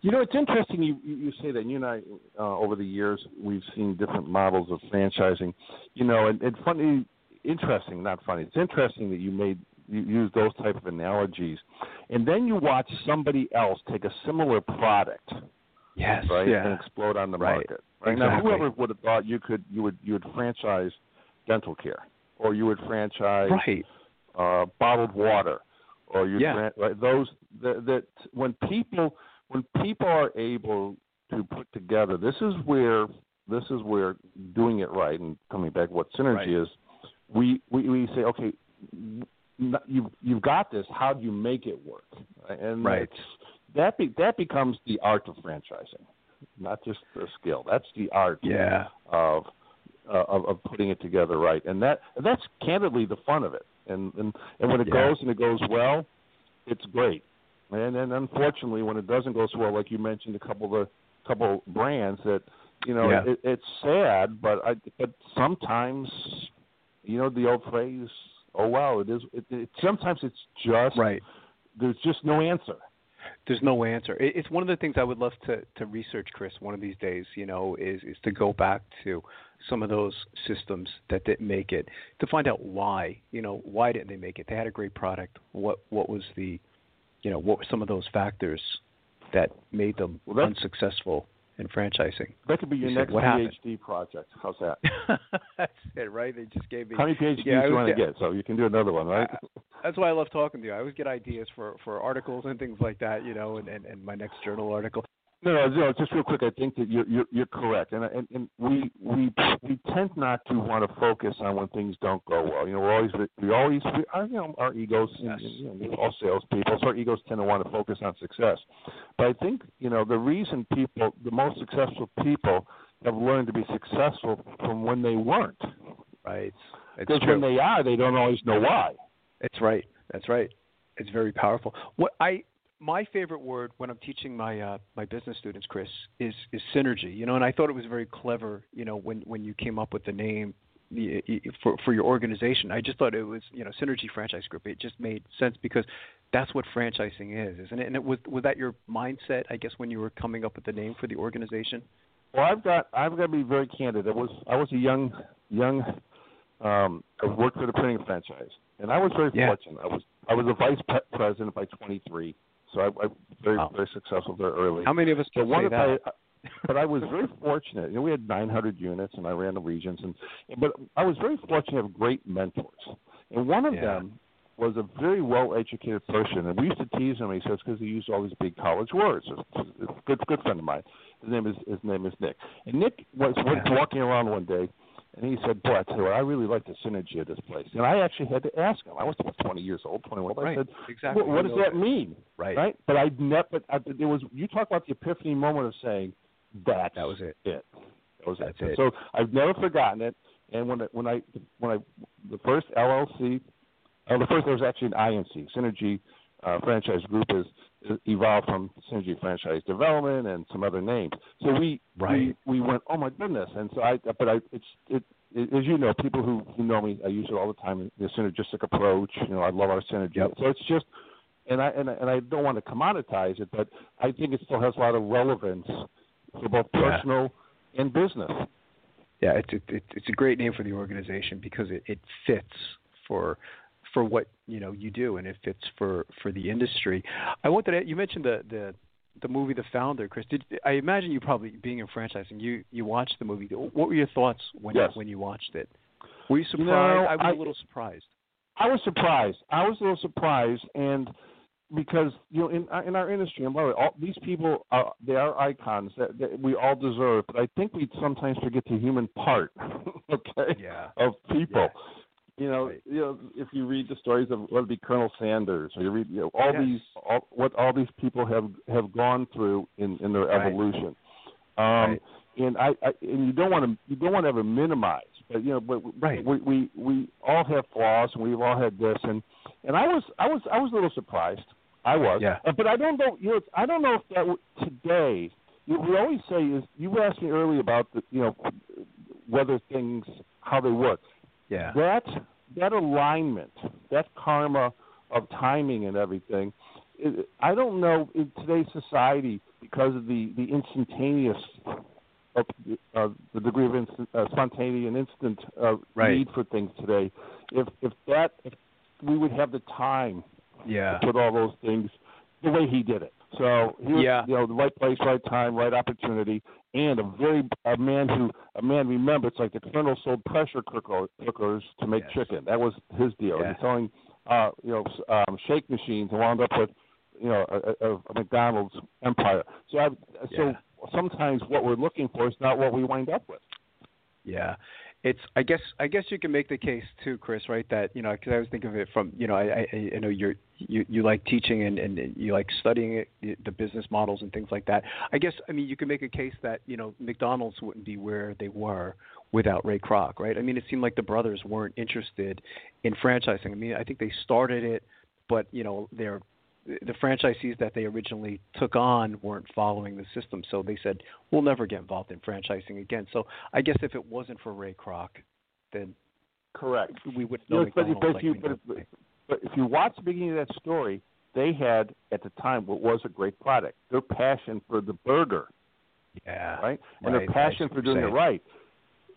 You know, it's interesting you you say that. You and I, uh, over the years, we've seen different models of franchising. You know, and, and funny, interesting, not funny. It's interesting that you made use those type of analogies, and then you watch somebody else take a similar product, yes, right, yeah. and explode on the right. market. Right exactly. now, whoever would have thought you could you would you would franchise dental care, or you would franchise right. uh, bottled water, or you Yeah. fran- right, those that, that when people when people are able to put together, this is where this is where doing it right and coming back what synergy Right. is. We, we we say okay, you've you've got this. How do you make it work? And Right. that be, that becomes the art of franchising, not just the skill. That's the art Yeah. of uh, of, of putting it together right, and that that's candidly the fun of it. And and and when it Yeah. goes and it goes well, it's great. And then unfortunately, when it doesn't go so well, like you mentioned, a couple of the couple brands that you know Yeah. it, it's sad, but I but sometimes you know the old phrase, oh wow, it is. It, it sometimes it's just Right. There's just no answer. There's no answer. It- It's one of the things I would love to to research, Chris. One of these days, you know, is is to go back to some of those systems that didn't make it to find out why. You know, why didn't they make it? They had a great product. What what was the, you know, what were some of those factors that made them Well, unsuccessful in franchising? That could be your You said, next happened? PhD project. How's that? <laughs> That's it, right? They just gave me. <laughs> How many PhDs Yeah, do you want to get- get? So you can do another one, right? That's why I love talking to you. I always get ideas for for articles and things like that, you know, and and, and my next journal article. No, no, no, just real quick. I think that you're you're, you're correct, and, and and we we we tend not to want to focus on when things don't go well. You know, we're always we always we, our, you know our egos. Yes. And, you know, we're all salespeople, so our egos tend to want to focus on success. But I think you know the reason people, the most successful people, have learned to be successful from when they weren't. Right. Because when they are, they don't always know why. It's right. That's right. It's very powerful. What I my favorite word when I'm teaching my uh, my business students, Chris, is is synergy. You know, and I thought it was very clever. You know, when when you came up with the name for for your organization, I just thought it was you know Synergy Franchise Group. It just made sense because that's what franchising is, isn't it? And it was was that your mindset, I guess, when you were coming up with the name for the organization? Well, I've got I've got to be very candid. I was I was a young young um I worked for the printing franchise, and I was very Yeah. fortunate. I was I was a vice president by 23, so I, I very Wow. very successful very early. How many of us can say that? I, <laughs> but I was very fortunate. You know, we had 900 units, and I ran the regions, and but I was very fortunate to have great mentors. And one of Yeah. them was a very well-educated person, and we used to tease him. He says because he used all these big college words. It's a good good friend of mine. His name is his name is Nick. And Nick was, was Yeah. walking around one day, and he said, "Boy, I tell you what, I really like the synergy of this place." And I actually had to ask him. I was about 20 years old, 21. I said, Exactly. "What, what does that mean?" Right. right? But I never. But I, there was. You talk about the epiphany moment of saying, "That That was it. It. That was That's it. it. So I've never forgotten it. And when I, when I when I the first LLC, uh, the first there was actually an INC Synergy uh, Franchise Group is evolved from Synergy Franchise Development and some other names. So we Right. we, we went, oh my goodness. And so I but I it's it. it as you know, people who, who know me, I use it all the time. The synergistic approach, you know, I love our synergy. Yep. So it's just, and I and, I- and I don't want to commoditize it, but I think it still has a lot of relevance for both Yeah. personal and business. Yeah, it's it, it, it's a great name for the organization because it, it fits for for what you know you do and if it's for for the industry. I want to, you mentioned the the the movie The Founder, Chris. Did I imagine you probably being in franchising, you you watched the movie. What were your thoughts when Yes. when you watched it? Were you surprised? know, I was I- a little surprised. I was surprised. I was a little surprised, and because you know, in in our industry, and by the way, all these people are they are icons that, that we all deserve. But I think we sometimes forget the human part, <laughs> okay, Yeah. of people. You know, Right. you know, if you read the stories of whether it be Colonel Sanders, or you read you know, all Yes. these, all, what all these people have have gone through in in their Right. evolution. Um, Right. And I, I and you don't want to you don't want to ever minimize, but you know, but Right. we, we we all have flaws, and we've all had this, and and I was I was I was a little surprised. I was, Yeah. Uh, but I don't know. You know, I don't know if that today. You, we always say is you asked me earlier about the you know whether things how they work Yeah. that that alignment, that karma of timing and everything, it, I don't know in today's society because of the the instantaneous, of, uh, the degree of instant, uh, spontaneity and instant uh, Right. need for things today. If if that if we would have the time Yeah. to put all those things the way he did it. So he was, Yeah. you know, the right place, right time, right opportunity, and a very a man who a man. Remember, it's like the colonel sold pressure cooker, cookers to make Yes. chicken. That was his deal. Yeah. He's selling, uh, you know, um, shake machines and wound up with, you know, a, a, a McDonald's empire. So, I, so Yeah. sometimes what we're looking for is not what we wind up with. Yeah, it's. I guess. I guess you can make the case too, Chris. Right? That you know, because I was thinking of it from. You know, I. I, I know you're. You, you like teaching and, and you like studying it, the- the business models and things like that. I guess. I mean, you can make a case that you know McDonald's wouldn't be where they were without Ray Kroc, right? I mean, it seemed like the brothers weren't interested in franchising. I mean, I think they started it, but you know, they're the franchisees that they originally took on weren't following the system, so they said we'll never get involved in franchising again. So I guess if it wasn't for Ray Kroc, then Correct. we wouldn't know Yes, but, but, if like you, but, know but, if you watch the beginning of that story, they had at the time what was a great product. Their passion for the burger, yeah, right, and right, their passion for doing you're it right.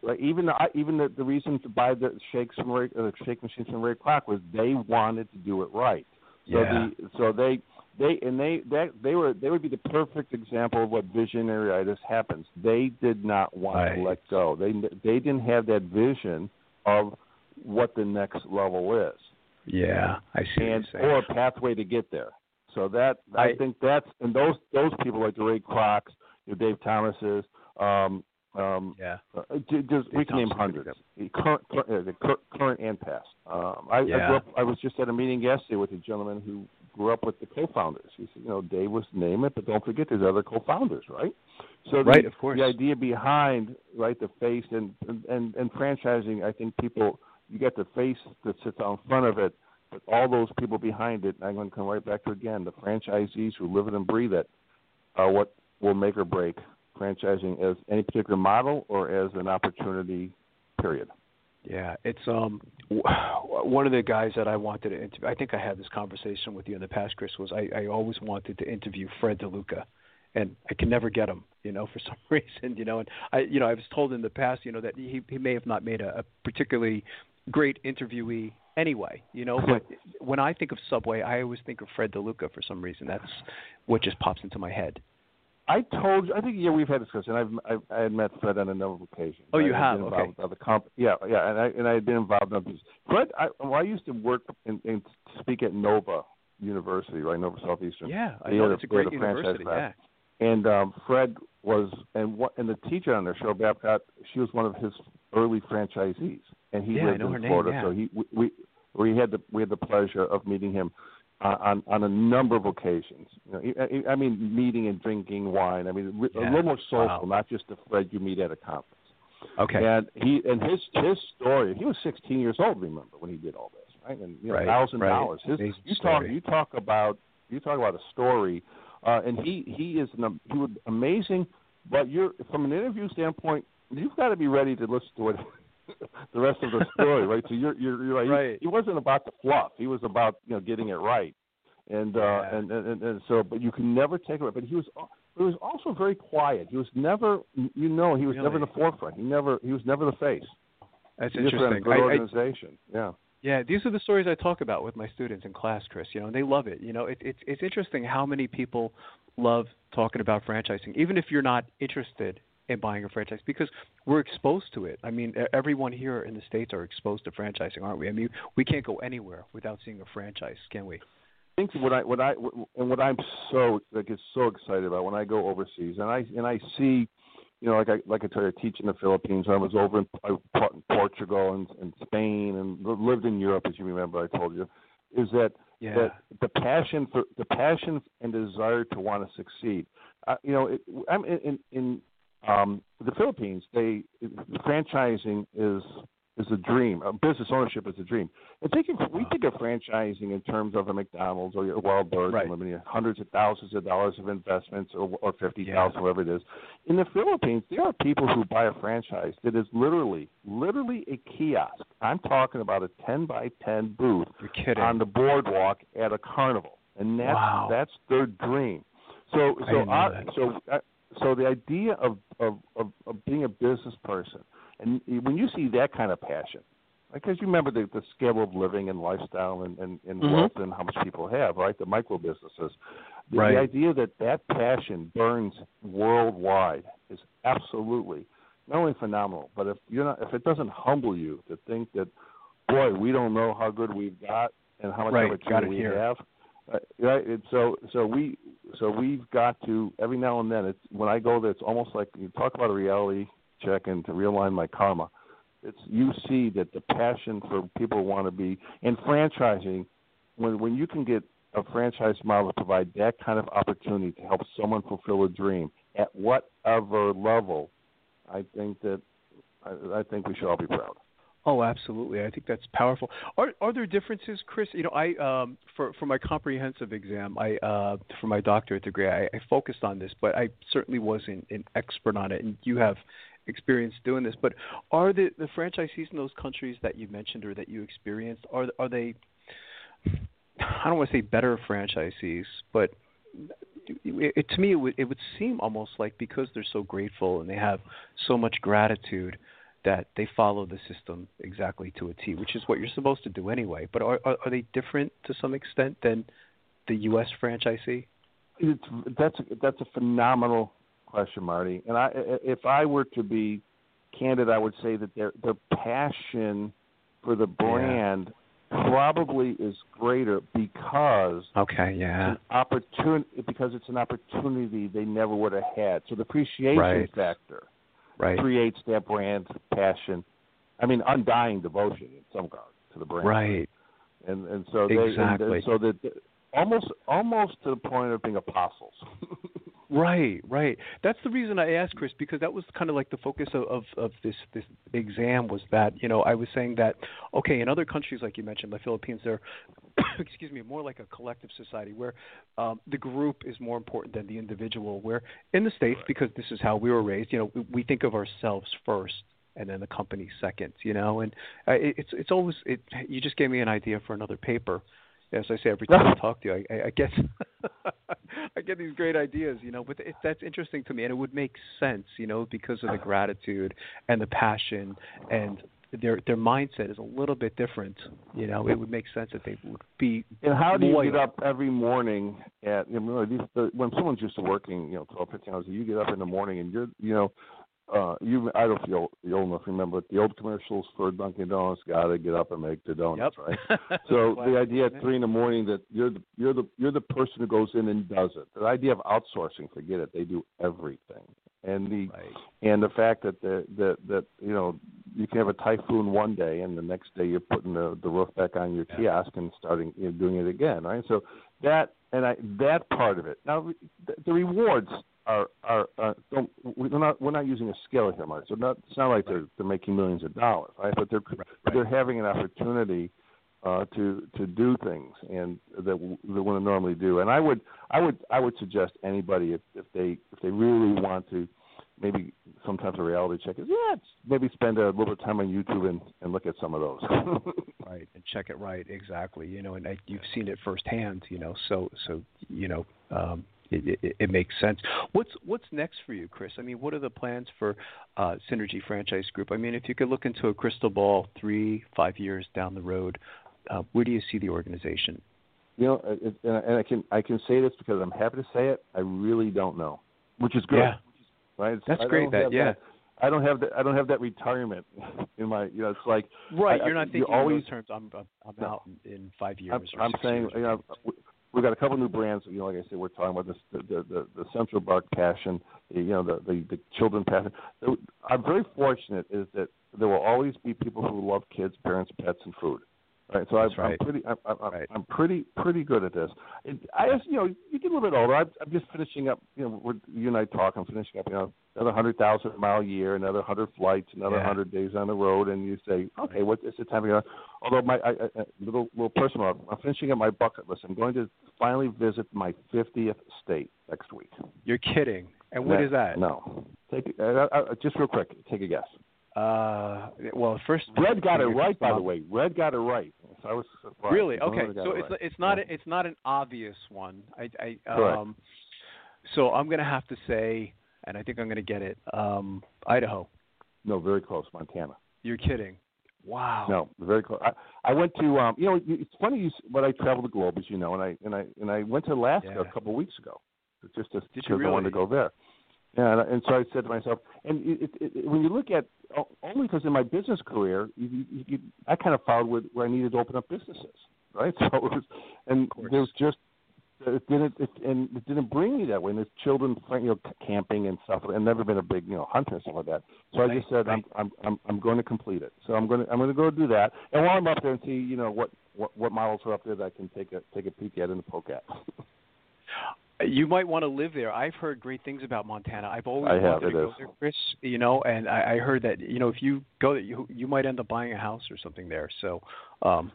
Right. Even the I- even the, the reason to buy the shakes from Ray, uh, shake machines from Ray Kroc was they wanted to do it right. So Yeah. the so they they and they that they were they would be the perfect example of what visionary visionaryitis happens. They did not want Right. to let go. They they didn't have that vision of what the next level is yeah, I see. and or a pathway to get there. So that I, I- think that's and those those people like the Ray you know, Dave Thomas's, um, um, yeah, uh, just we can name Thomas is a good hundreds, current, current, uh, the current and past. Um, I, I Yeah. grew up. I was just at a meeting yesterday with a gentleman who grew up with the co-founders. He said, you know, Dave was name it, but don't forget there's other co-founders, right? So the, Right, of course. the idea behind right the face and and and franchising, I think people you get the face that sits in front of it, but all those people behind it. And I'm going to come right back to again the franchisees who live it and breathe it are what will make or break franchising as any particular model or as an opportunity. Period. Yeah, it's um <sighs> one of the guys that I wanted to interview. I think I had this conversation with you in the past, Chris. Was I, I always wanted to interview Fred DeLuca, and I can never get him, you know, <laughs> for some reason, you know. And I, you know, I was told in the past, you know, that he he may have not made a, a particularly great interviewee anyway, you know. But <laughs> when I think of Subway, I always think of Fred DeLuca for some reason. That's what just pops into my head. I told you. I think yeah, we've had discussion. I've, I've I had met Fred on a number of occasions. Oh, you I have? Okay. with other comp- yeah, yeah, and I and I had been involved in others. Fred, I, well, I used to work and, and speak at Nova University, right, Nova Southeastern. Yeah, I They know it's a great university. Yeah. And um, Fred was, and what, and the teacher on their show, Babcock, she was one of his early franchisees, and he Yeah, I lived know in her name, Florida. yeah. So he, we, we, we had the, we had the pleasure of meeting him on on a number of occasions. You know, I, I mean, meeting and drinking wine. I mean, re- a little more social, Wow. not just the Fred you meet at a conference. Okay. And he and his his story. He was 16 years old. Remember when he did all this, right? And you know, Right, thousand right. dollars. His Amazing you talk story. you talk about you talk about a story, uh, and he he is an, he was amazing. But you're from an interview standpoint, you've got to be ready to listen to it. The rest of the story, right? So you're you're, you're right. Right. He, he wasn't about the fluff. He was about you know getting it right, and uh, Yeah. and, and and so but you can never take it. But he was he was also very quiet. He was never you know he was never in the forefront. He never he was never the face. That's He just ran a interesting. good I- I- organization. yeah. Yeah, these are the stories I talk about with my students in class, Chris. You know, and they love it. You know, it, it's it's interesting how many people love talking about franchising, even if you're not interested in buying a franchise, because we're exposed to it. I mean, everyone here in the states are exposed to franchising, aren't we? I mean, we can't go anywhere without seeing a franchise, can we? I think what I what I and what I'm so like get so excited about when I go overseas and I and I see, you know, like I like I tell you, I teach in the Philippines. I was over in I taught in Portugal and, and Spain and lived in Europe, as you remember, I told you, is that Yeah. that the passion for the passion and desire to want to succeed. Uh, you know, it, I'm in in, in um, the Philippines. They franchising is is a dream. Uh, business ownership is a dream. And thinking, we think of franchising in terms of a McDonald's or a Wild Bird, Right. limiting hundreds of thousands of dollars of investments, or, or fifty Yeah. whatever it is. In the Philippines, there are people who buy a franchise that is literally, literally a kiosk. I'm talking about a ten by ten booth on the boardwalk at a carnival, and that's Wow. that's their dream. So so didn't know our, that. so uh, so the idea of, of of of being a business person, and when you see that kind of passion, because you remember the the scale of living and lifestyle and and, and Mhm. wealth and how much people have, right? The micro businesses. The, Right. the idea that that passion burns worldwide is absolutely not only phenomenal, but if you're not if it doesn't humble you to think that boy, we don't know how good we've got and how much Right, opportunity we have. Uh, right, and so so we so we've got to every now and then. It's when I go there, it's almost like you talk about a reality check and to realign my karma. It's you see that the passion for people want to be and franchising. When when you can get a franchise model to provide that kind of opportunity to help someone fulfill a dream at whatever level, I think that I, I think we should all be proud. Oh, absolutely. I think that's powerful. Are are there differences, Chris? You know, I um for for my comprehensive exam, I uh for my doctorate degree, I, I focused on this, but I certainly wasn't an expert on it. And you have experience doing this. But are the the franchisees in those countries that you mentioned or that you experienced are are they? I don't want to say better franchisees, but it, it, to me it would it would seem almost like because they're so grateful and they have so much gratitude that they follow the system exactly to a T, which is what you're supposed to do anyway. But are are, are they different to some extent than the U.S. franchisee? It's that's a, that's a phenomenal question, Marty. And I, if I were to be candid, I would say that their their passion for the brand probably is greater because Okay, yeah, it's an opportunity because it's an opportunity they never would have had. So the appreciation Right. factor right, creates that brand passion. I mean, undying devotion in some regard to the brand. right, And and so they and- Exactly. and so that almost almost to the point of being apostles. <laughs> right, right. That's the reason I asked Chris because that was kind of like the focus of, of of this this exam was that you know I was saying that okay in other countries like you mentioned the Philippines they're <coughs> excuse me more like a collective society where um, the group is more important than the individual. Where in the states because this is how we were raised, you know we, we think of ourselves first and then the company second, you know, and uh, it, it's it's always it. You just gave me an idea for another paper. As I say every time I <laughs> talk to you, I, I, I get <laughs> I get these great ideas, you know. But it, that's interesting to me, and it would make sense, you know, because of the gratitude and the passion and their their mindset is a little bit different. You know, it would make sense that they would be. And how do you loyal. get up every morning at you know these the, when someone's used to working you know 12, 15 hours, you get up in the morning and you're you know uh you I don't feel you're old enough to remember but the old commercials for Dunkin' Donuts got to get up and make the donuts Yep. right. <laughs> So the idea at three in the morning that you're the you're the you're the person who goes in and does it. The idea of outsourcing, forget it. They do everything. And the Right. and the fact that the that that you know you can have a typhoon one day and the next day you're putting the the roof back on your Yeah. kiosk and starting you know, doing it again, right? So that and I that part of it. Now the, the rewards are are uh, don't we're not we're not using a scale here, Mark. So not it's not like they're they're making millions of dollars, right? But they're Right, they're having an opportunity uh, to to do things and that w- they wouldn't normally do. And I would I would I would suggest anybody if, if they if they really want to maybe sometimes a reality check is yeah maybe spend a little bit of time on YouTube and and look at some of those. <laughs> right and check it right exactly you know and I, you've seen it firsthand you know so so you know um it, it, it makes sense. What's what's next for you, Chris? I mean, what are the plans for uh, Synergy Franchise Group? I mean, if you could look into a crystal ball, three, five years down the road, uh, where do you see the organization? you know, it, and I- and I can I can say this because I'm happy to say it. I really don't know, which is good. Yeah. Right. It's- That's I great, that- yeah. I don't have that. I don't have that retirement <laughs> in my. You know, it's like Right, I- you're not you thinking always- in those terms. I'm I'm, I'm No. out in, five years. I'm, or I'm six saying, years. you know, we've got a couple new brands. You know, like I said, we're talking about this, the the the, the Central Bark Passion, the, you know, the, the the Children Passion. I'm very fortunate is that there will always be people who love kids, parents, pets, and food. Right, so I, right. I'm pretty, I'm, I'm, right. I'm pretty, pretty good at this. It, I just, you know, you get a little bit older. I'm, I'm just finishing up. You know, we're, you and I talk. I'm finishing up. You know, another hundred thousand mile year, another hundred flights, another Yeah. hundred days on the road, and you say, okay, what is the time to go? Although my I, I, a little, little personal, I'm finishing up my bucket list. I'm going to finally visit my 50th state next week. You're kidding. And what is that? No, take uh, uh, just real quick. Take a guess. Uh, well, first Red got it right, by the way. Red got it right. So I was surprised. Really? Okay. So it's right. it's not Yeah. it's not an obvious one. I I Correct. um. So I'm gonna have to say, and I think I'm gonna get it. Um, Idaho. no very close. Montana. You're kidding. Wow. No, very close. I, I went to um, you know, it's funny. You, but I travel the globe, as you know, and I and I and I went to Alaska Yeah. a couple of weeks ago, just to Did you because I wanted to go there. Yeah, and, and so I said to myself, and it, it, it, when you look at only because in my business career, you, you, you, I kind of found where, where I needed to open up businesses, right? <laughs> So it was, and there's just it didn't it, and it didn't bring me that way. And there's children, you know, camping and stuff. I've never been a big, you know, hunter and stuff like that. So I just said right. I'm, I'm I'm I'm going to complete it. So I'm going to I'm going to go do that. And while I'm up there and see, you know, what what, what models are up there that I can take a take a peek at and poke at. <laughs> You might want to live there. I've heard great things about Montana. I've always I have, wanted to go is. there, Chris. You know, and I, I heard that you know if you go there, you you might end up buying a house or something there. So, um,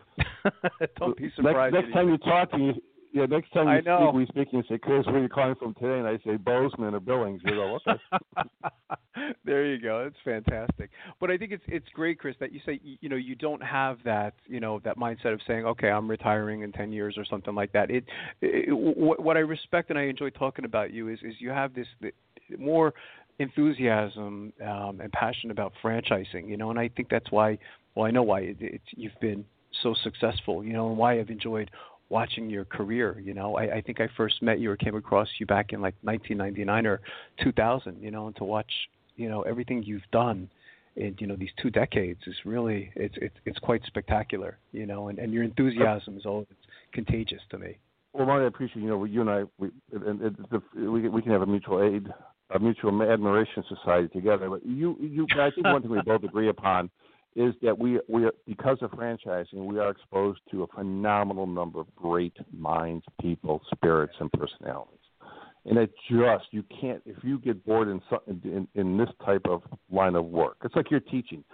<laughs> don't be surprised. Next, next time you talk to you, yeah, next time you speak, we speak and you say, Chris, where are you calling from today? And I say Bozeman or Billings. You go, okay. <laughs> there you go. It's fantastic. But I think it's it's great, Chris, that you say you know you don't have that you know that mindset of saying okay I'm retiring in ten years or something like that. It, it what, what I respect and I enjoy talking about you is is you have this th- more enthusiasm um, and passion about franchising. You know, and I think that's why. Well, I know why it, it's you've been so successful. You know, and why I've enjoyed watching your career. You know, I, I think I first met you or came across you back in like 1999 or 2000. You know, and to watch you know everything you've done in you know these two decades is really it's it's it's quite spectacular. You know, and and your enthusiasm is always contagious to me. Well, Marty, I appreciate you know you and I we and it, the, we we can have a mutual aid, a mutual admiration society together. But you you I think one thing we both agree upon is that we we are, because of franchising we are exposed to a phenomenal number of great minds, people, spirits, and personalities. And it just you can't if you get bored in in in this type of line of work. It's like you're teaching.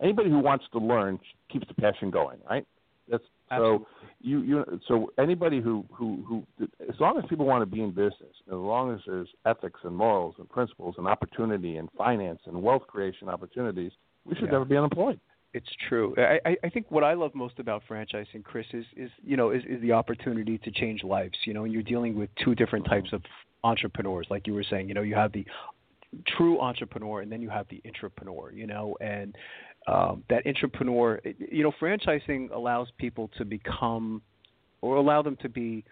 Anybody who wants to learn keeps the passion going, right? That's Absolutely. so you you so anybody who who who as long as people want to be in business, as long as there's ethics and morals and principles and opportunity and finance and wealth creation opportunities, we should Yeah. never be unemployed. It's true. I, I- think what I love most about franchising, Chris, is, is you know is, is the opportunity to change lives. You know, and you're dealing with two different types of entrepreneurs, like you were saying. You know, you have the true entrepreneur, and then you have the intrapreneur. You know, and um, that intrapreneur, you know, franchising allows people to become, or allow them to be,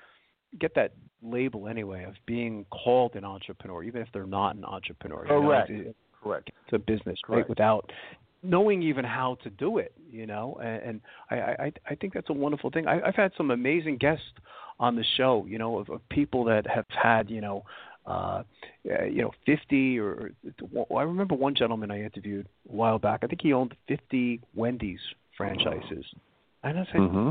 get that label anyway of being called an entrepreneur, even if they're not an entrepreneur. you know. Correct. It's a business right without knowing even how to do it you know and, and I, I i think that's a wonderful thing. I, i've had some amazing guests on the show you know of, of people that have had you know uh, you know 50 or or- I remember one gentleman I interviewed a while back. I think he owned 50 Wendy's franchises, and I said, hmm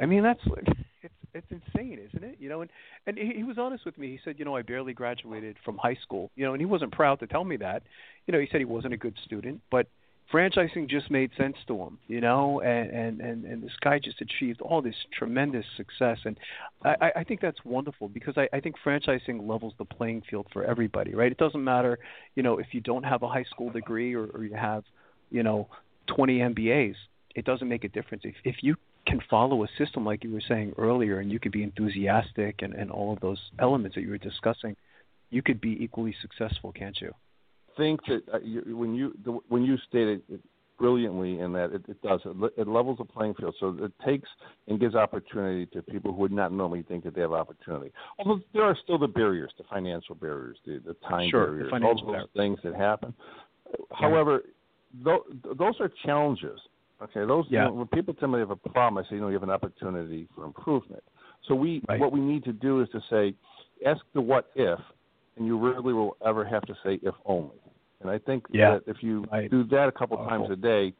I mean, that's like it's it's insane, isn't it? You know, and and he, he was honest with me. He said, you know, I barely graduated from high school. You know, and he wasn't proud to tell me that. You know, he said he wasn't a good student, but franchising just made sense to him. You know, and and and, and this guy just achieved all this tremendous success, and I I- think that's wonderful because I I think franchising levels the playing field for everybody, right? It doesn't matter, you know, if you don't have a high school degree or, or you have, you know, 20 MBAs. It doesn't make a difference if if you can follow a system like you were saying earlier and you could be enthusiastic and, and all of those elements that you were discussing, you could be equally successful, can't you? think that uh, you, when you the, when you stated it brilliantly in that it, it does. It, le- it levels the playing field. So it takes and gives opportunity to people who would not normally think that they have opportunity. Although there are still the barriers the financial barriers the, the time Sure, barriers financial all those barriers. things that happen. However tho- those are challenges okay those Yeah. you know, when people tell me they have a problem I say you know you have an opportunity for improvement so we Right. what we need to do is to say ask the what if and you rarely will ever have to say if only. And I think Yeah. that if you Right. do that a couple Powerful. times a day,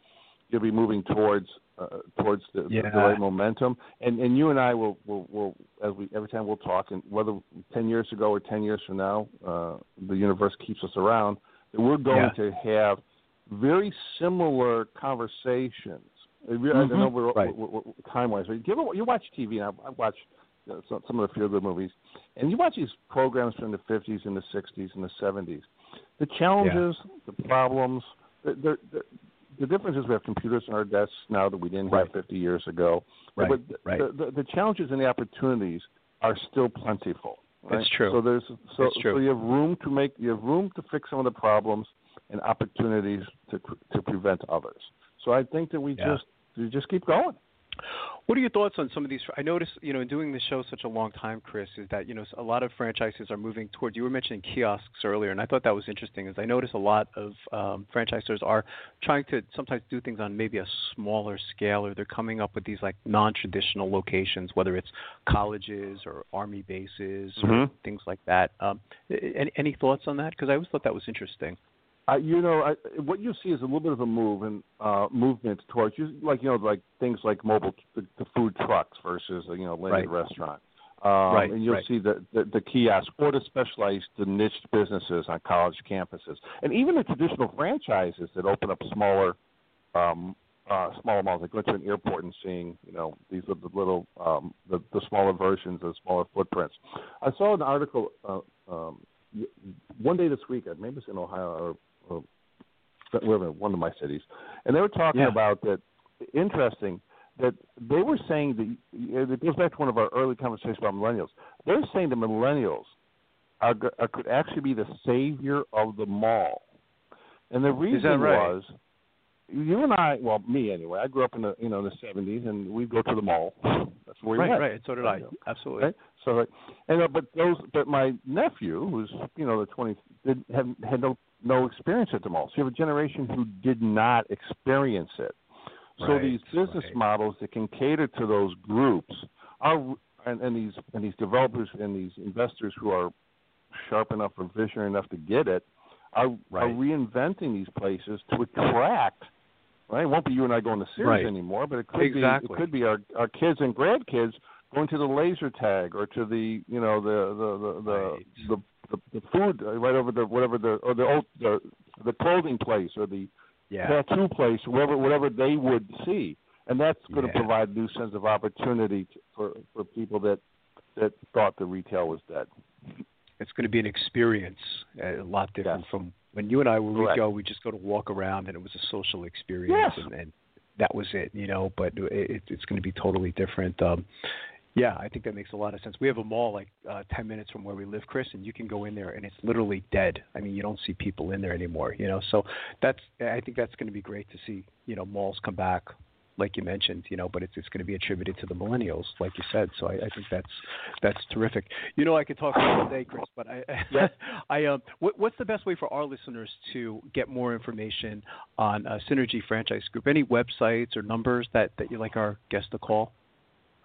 you'll be moving towards uh, towards the, the- Yeah. the right momentum. And and you and I will will, will as we every time we'll talk, and whether ten years ago or ten years from now, uh, the universe keeps us around. That we're going Yeah. to have very similar conversations. I re- I don't know we're, Right. we're, we're, time wise, but you, ever, you watch TV, and I, I watch uh, some, some of the feel good movies, and you watch these programs from the 50s and the 60s and the 70s. The challenges, the problems, the, the, the, the difference is we have computers on our desks now that we didn't Right. have 50 years ago. Right, But the, right. The, the, the challenges and the opportunities are still plentiful. Right? It's true. So there's so, true. so you have room to make you have room to fix some of the problems and opportunities to to prevent others. So I think that we Yeah. just we just keep going. What are your thoughts on some of these? I noticed, you know, in doing the show such a long time, Chris, is that you know a lot of franchises are moving towards. You were mentioning kiosks earlier, and I thought that was interesting. Is I notice a lot of um, franchisors are trying to sometimes do things on maybe a smaller scale, or they're coming up with these like non-traditional locations, whether it's colleges or army bases or Mhm. things like that. Um, any, any thoughts on that? Because I always thought that was interesting. I, you know, I, what you see is a little bit of a move and uh, movement towards you, like you know, like things like mobile, the, the food trucks versus you know, landed Right. restaurant. Um, Right, and you'll right. see the, the the kiosk or the specialized, the niche businesses on college campuses, and even the traditional franchises that open up smaller, um, uh, smaller malls. Like going to an airport and seeing, you know, these are the little, um, the the smaller versions, the smaller footprints. I saw an article uh, um, one day this week. Maybe it's in Ohio or wherever, one of my cities, and they were talking Yeah. about that. Interesting that they were saying that it goes back to one of our early conversations about millennials. They're saying the millennials are, are could actually be the savior of the mall, and the reason right? was you and I. Well, me anyway. I grew up in the you know the seventies, and we'd go to the mall. <laughs> That's where we right, went. right. And so did I. Absolutely. Right? So, like, and uh, but those, but my nephew, who's you know the twenty, did have had no no experience at the mall. So you have a generation who did not experience it. So Right, these business right. models that can cater to those groups are, and, and these and these developers and these investors who are sharp enough or visionary enough to get it, are are reinventing these places to attract. Right, it won't be you and I going to Sears Right. anymore, but it could Exactly. be it could be our our kids and grandkids going to the laser tag or to the you know the the the the, Right. the, the, the food uh, right over the whatever the or the old the the clothing place or the Yeah. tattoo place whatever whatever they would see and that's going Yeah. to provide a new sense of opportunity t for for people that that thought the retail was dead it's going to be an experience uh, a lot different Yes. from when you and I when we go we just go to walk around and it was a social experience Yes. and, and that was it you know but it, it's going to be totally different um yeah I think that makes a lot of sense we have a mall like uh 10 minutes from where we live Chris and you can go in there and it's literally dead I mean you don't see people in there anymore you know so that's I think that's going to be great to see you know malls come back like you mentioned, you know, but it's it's going to be attributed to the millennials, like you said. So I, I think that's that's terrific. You know, I could talk all day, Chris, but I <laughs> Yeah. I um, what, what's the best way for our listeners to get more information on uh, Synergy Franchise Group? Any websites or numbers that that you like our guests to call?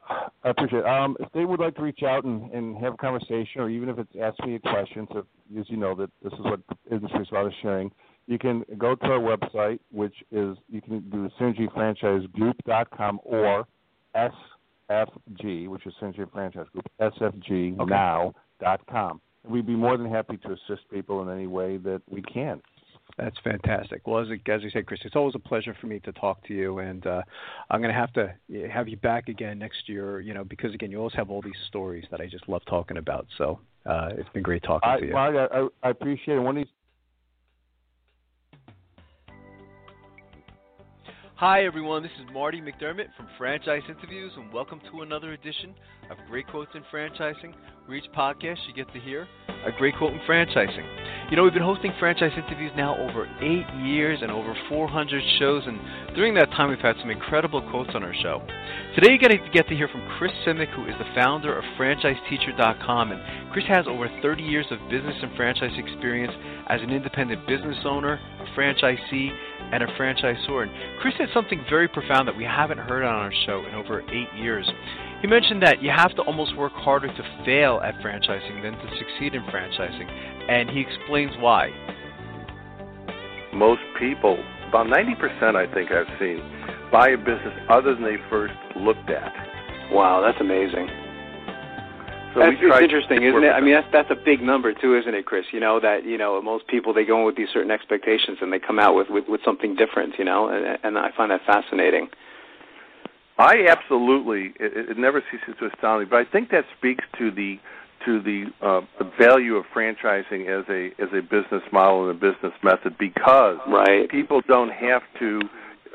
I appreciate it. Um, if they would like to reach out and, and have a conversation, or even if it's ask me a question, so as you know that this is what industry is about is sharing, you can go to our website, which is you can do synergyfranchisegroup.com or SFG, which is Synergy Franchise Group, SFGnow.com. We'd be more than happy to assist people in any way that we can. That's fantastic. Well, as as you said, Chris, it's always a pleasure for me to talk to you, and uh, I'm going to have to have you back again next year. You know, because again, you always have all these stories that I just love talking about. So uh, it's been great talking I, to you. well, I, I, I appreciate it. One of these Hi, everyone. This is Marty McDermott from Franchise Interviews, and welcome to another edition of Great Quotes in Franchising, where each podcast you get to hear a great quote in franchising. You know, we've been hosting franchise interviews now over eight years and over 400 shows, and during that time, we've had some incredible quotes on our show. Today, you get to get to hear from Chris Simic, who is the founder of FranchiseTeacher.com, and Chris has over 30 years of business and franchise experience as an independent business owner, a franchisee, and a franchisor. And Chris said something very profound that we haven't heard on our show in over eight years. He mentioned that you have to almost work harder to fail at franchising than to succeed in franchising, and he explains why. most people, about 90%, I think I've seen, buy a business other than they first looked at. Wow, that's amazing. So that's it's interesting, isn't it? I mean, that's that's a big number too, isn't it, Chris? You know that you know most people they go in with these certain expectations and they come out with with, with something different. You know, and, and I find that fascinating. I absolutely. It, it never ceases to astound me, but I think that speaks to the to the uh, the value of franchising as a as a business model and a business method because Right. people don't have to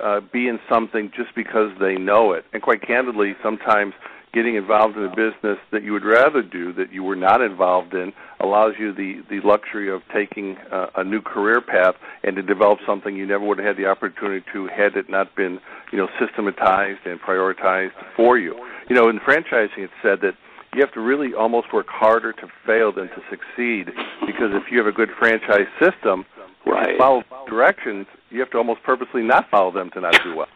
uh, be in something just because they know it. And quite candidly, sometimes getting involved in a business that you would rather do that you were not involved in allows you the the luxury of taking uh, a new career path and to develop something you never would have had the opportunity to had it not been you know systematized and prioritized for you. You know, in franchising, it's said that you have to really almost work harder to fail than to succeed because if you have a good franchise system, if Right. you follow directions, you have to almost purposely not follow them to not do well.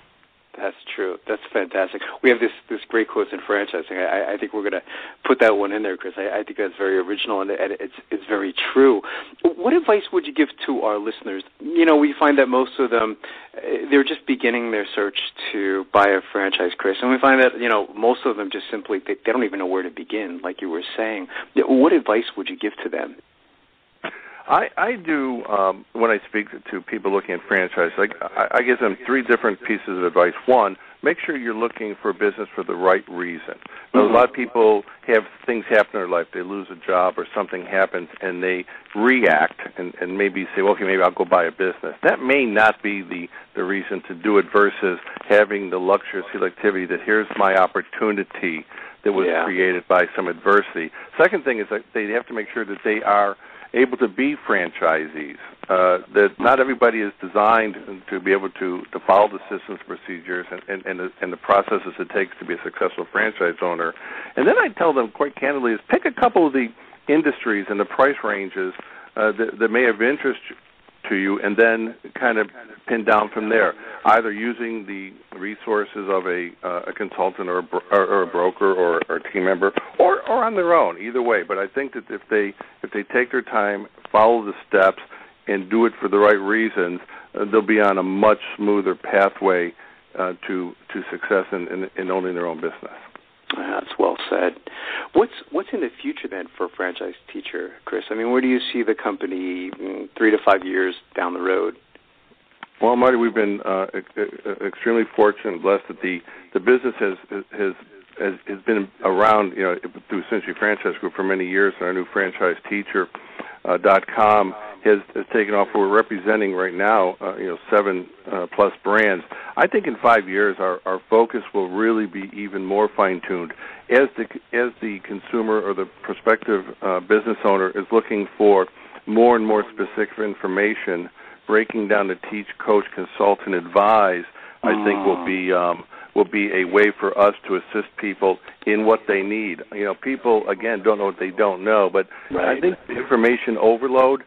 That's true. That's fantastic. We have this this great quote in franchising. I, I think we're going to put that one in there, Chris. I, I think that's very original and, and it's it's very true. What advice would you give to our listeners? You know, we find that most of them eh, they're just beginning their search to buy a franchise, Chris, and we find that you know most of them just simply they, they don't even know where to begin, like you were saying. What advice would you give to them? I, I do um, when I speak to people looking at franchise. Like I, I give them three different pieces of advice. One, make sure you're looking for a business for the right reason. Now, a lot of people have things happen in their life. They lose a job or something happens, and they react and, and maybe say, well, "Okay, maybe I'll go buy a business." That may not be the the reason to do it. Versus having the luxurious selectivity that here's my opportunity that was Yeah. created by some adversity. Second thing is that they have to make sure that they are able to be franchisees. Uh, that not everybody is designed to be able to, to follow the systems, procedures, and, and, and, the, and the processes it takes to be a successful franchise owner. And then I tell them quite candidly is pick a couple of the industries and the price ranges uh, that, that may have interest to you, and then kind of pin down from there, either using the resources of a, uh, a consultant or a, bro- or, a broker or, or a team member, or, or on their own. Either way, but I think that if they if they take their time, follow the steps, and do it for the right reasons, uh, they'll be on a much smoother pathway uh, to to success in, in, in owning their own business. That's well said. What's what's in the future then for franchise teacher, Chris? I mean, where do you see the company mm, three to five years down the road? Well, Marty, we've been uh, extremely fortunate and blessed that the the business has has has, has been around, you know, through Century Franchise Group for many years. And our new franchise teacher uh, dot com has, has taken off. We're representing right now, uh, you know, seven uh, plus brands. I think in five years, our our focus will really be even more fine tuned as the as the consumer or the prospective uh, business owner is looking for more and more specific information breaking down to teach, coach, consult, and advise, I think will be um, will be a way for us to assist people in what they need. You know, people again don't know what they don't know, but I Right. think information overload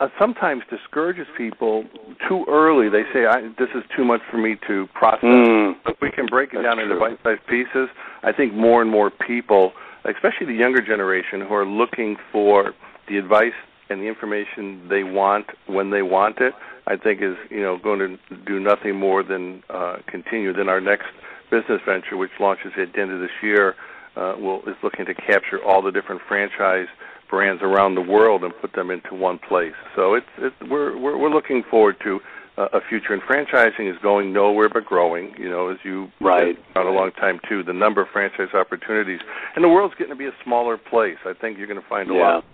uh, sometimes discourages people too early. They say, I, "This is too much for me to process." Mm. If we can break it That's down into true. bite-sized pieces, I think more and more people, especially the younger generation, who are looking for the advice and the information they want when they want it, I think is you know going to do nothing more than uh, continue. Then our next business venture, which launches at the end of this year, uh, will is looking to capture all the different franchise brands around the world and put them into one place. So it's, it's we're, we're we're looking forward to uh, a future. And franchising is going nowhere but growing. You know, as you Right. said, a long time too. The number of franchise opportunities, and the world's getting to be a smaller place. I think you're going to find a Yeah. lot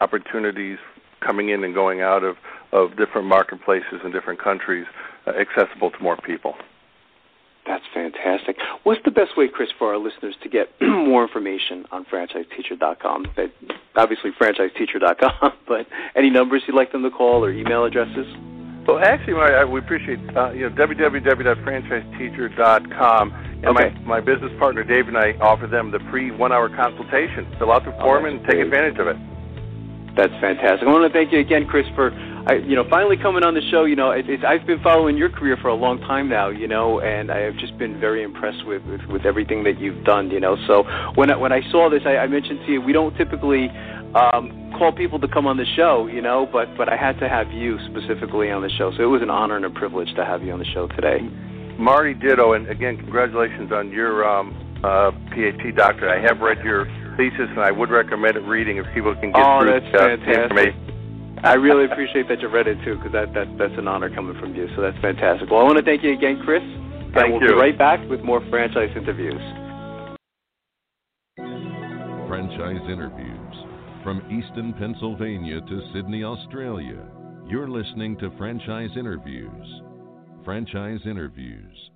opportunities coming in and going out of of different marketplaces in different countries, uh, accessible to more people. That's fantastic. What's the best way, Chris, for our listeners to get <clears throat> more information on franchiseteacher.com? That obviously franchiseteacher.com, <laughs> but any numbers you'd like them to call or email addresses? Well, actually, I, we appreciate uh, you know www.franchiseteacher.com, and Okay. my my business partner Dave and I offer them the free one-hour consultation. Fill out the form that's and take great. advantage of it. That's fantastic. I want to thank you again, Chris, for I, you know finally coming on the show. You know, it, I've been following your career for a long time now. You know, and I have just been very impressed with with, with everything that you've done. You know, so when I, when I saw this, I, I mentioned to you we don't typically um, call people to come on the show, you know, but but I had to have you specifically on the show. So it was an honor and a privilege to have you on the show today. Marty Ditto, and again, congratulations on your um, uh, PhD doctorate. I have read your thesis, and I would recommend it reading if people can get oh, through that's uh, fantastic. the information. I really appreciate that you read it too, because that, that that's an honor coming from you. So that's fantastic. Well, I want to thank you again, Chris. Thank and we'll you. be right back with more franchise interviews. Franchise interviews from Easton, Pennsylvania to Sydney, Australia. You're listening to Franchise Interviews. Franchise Interviews.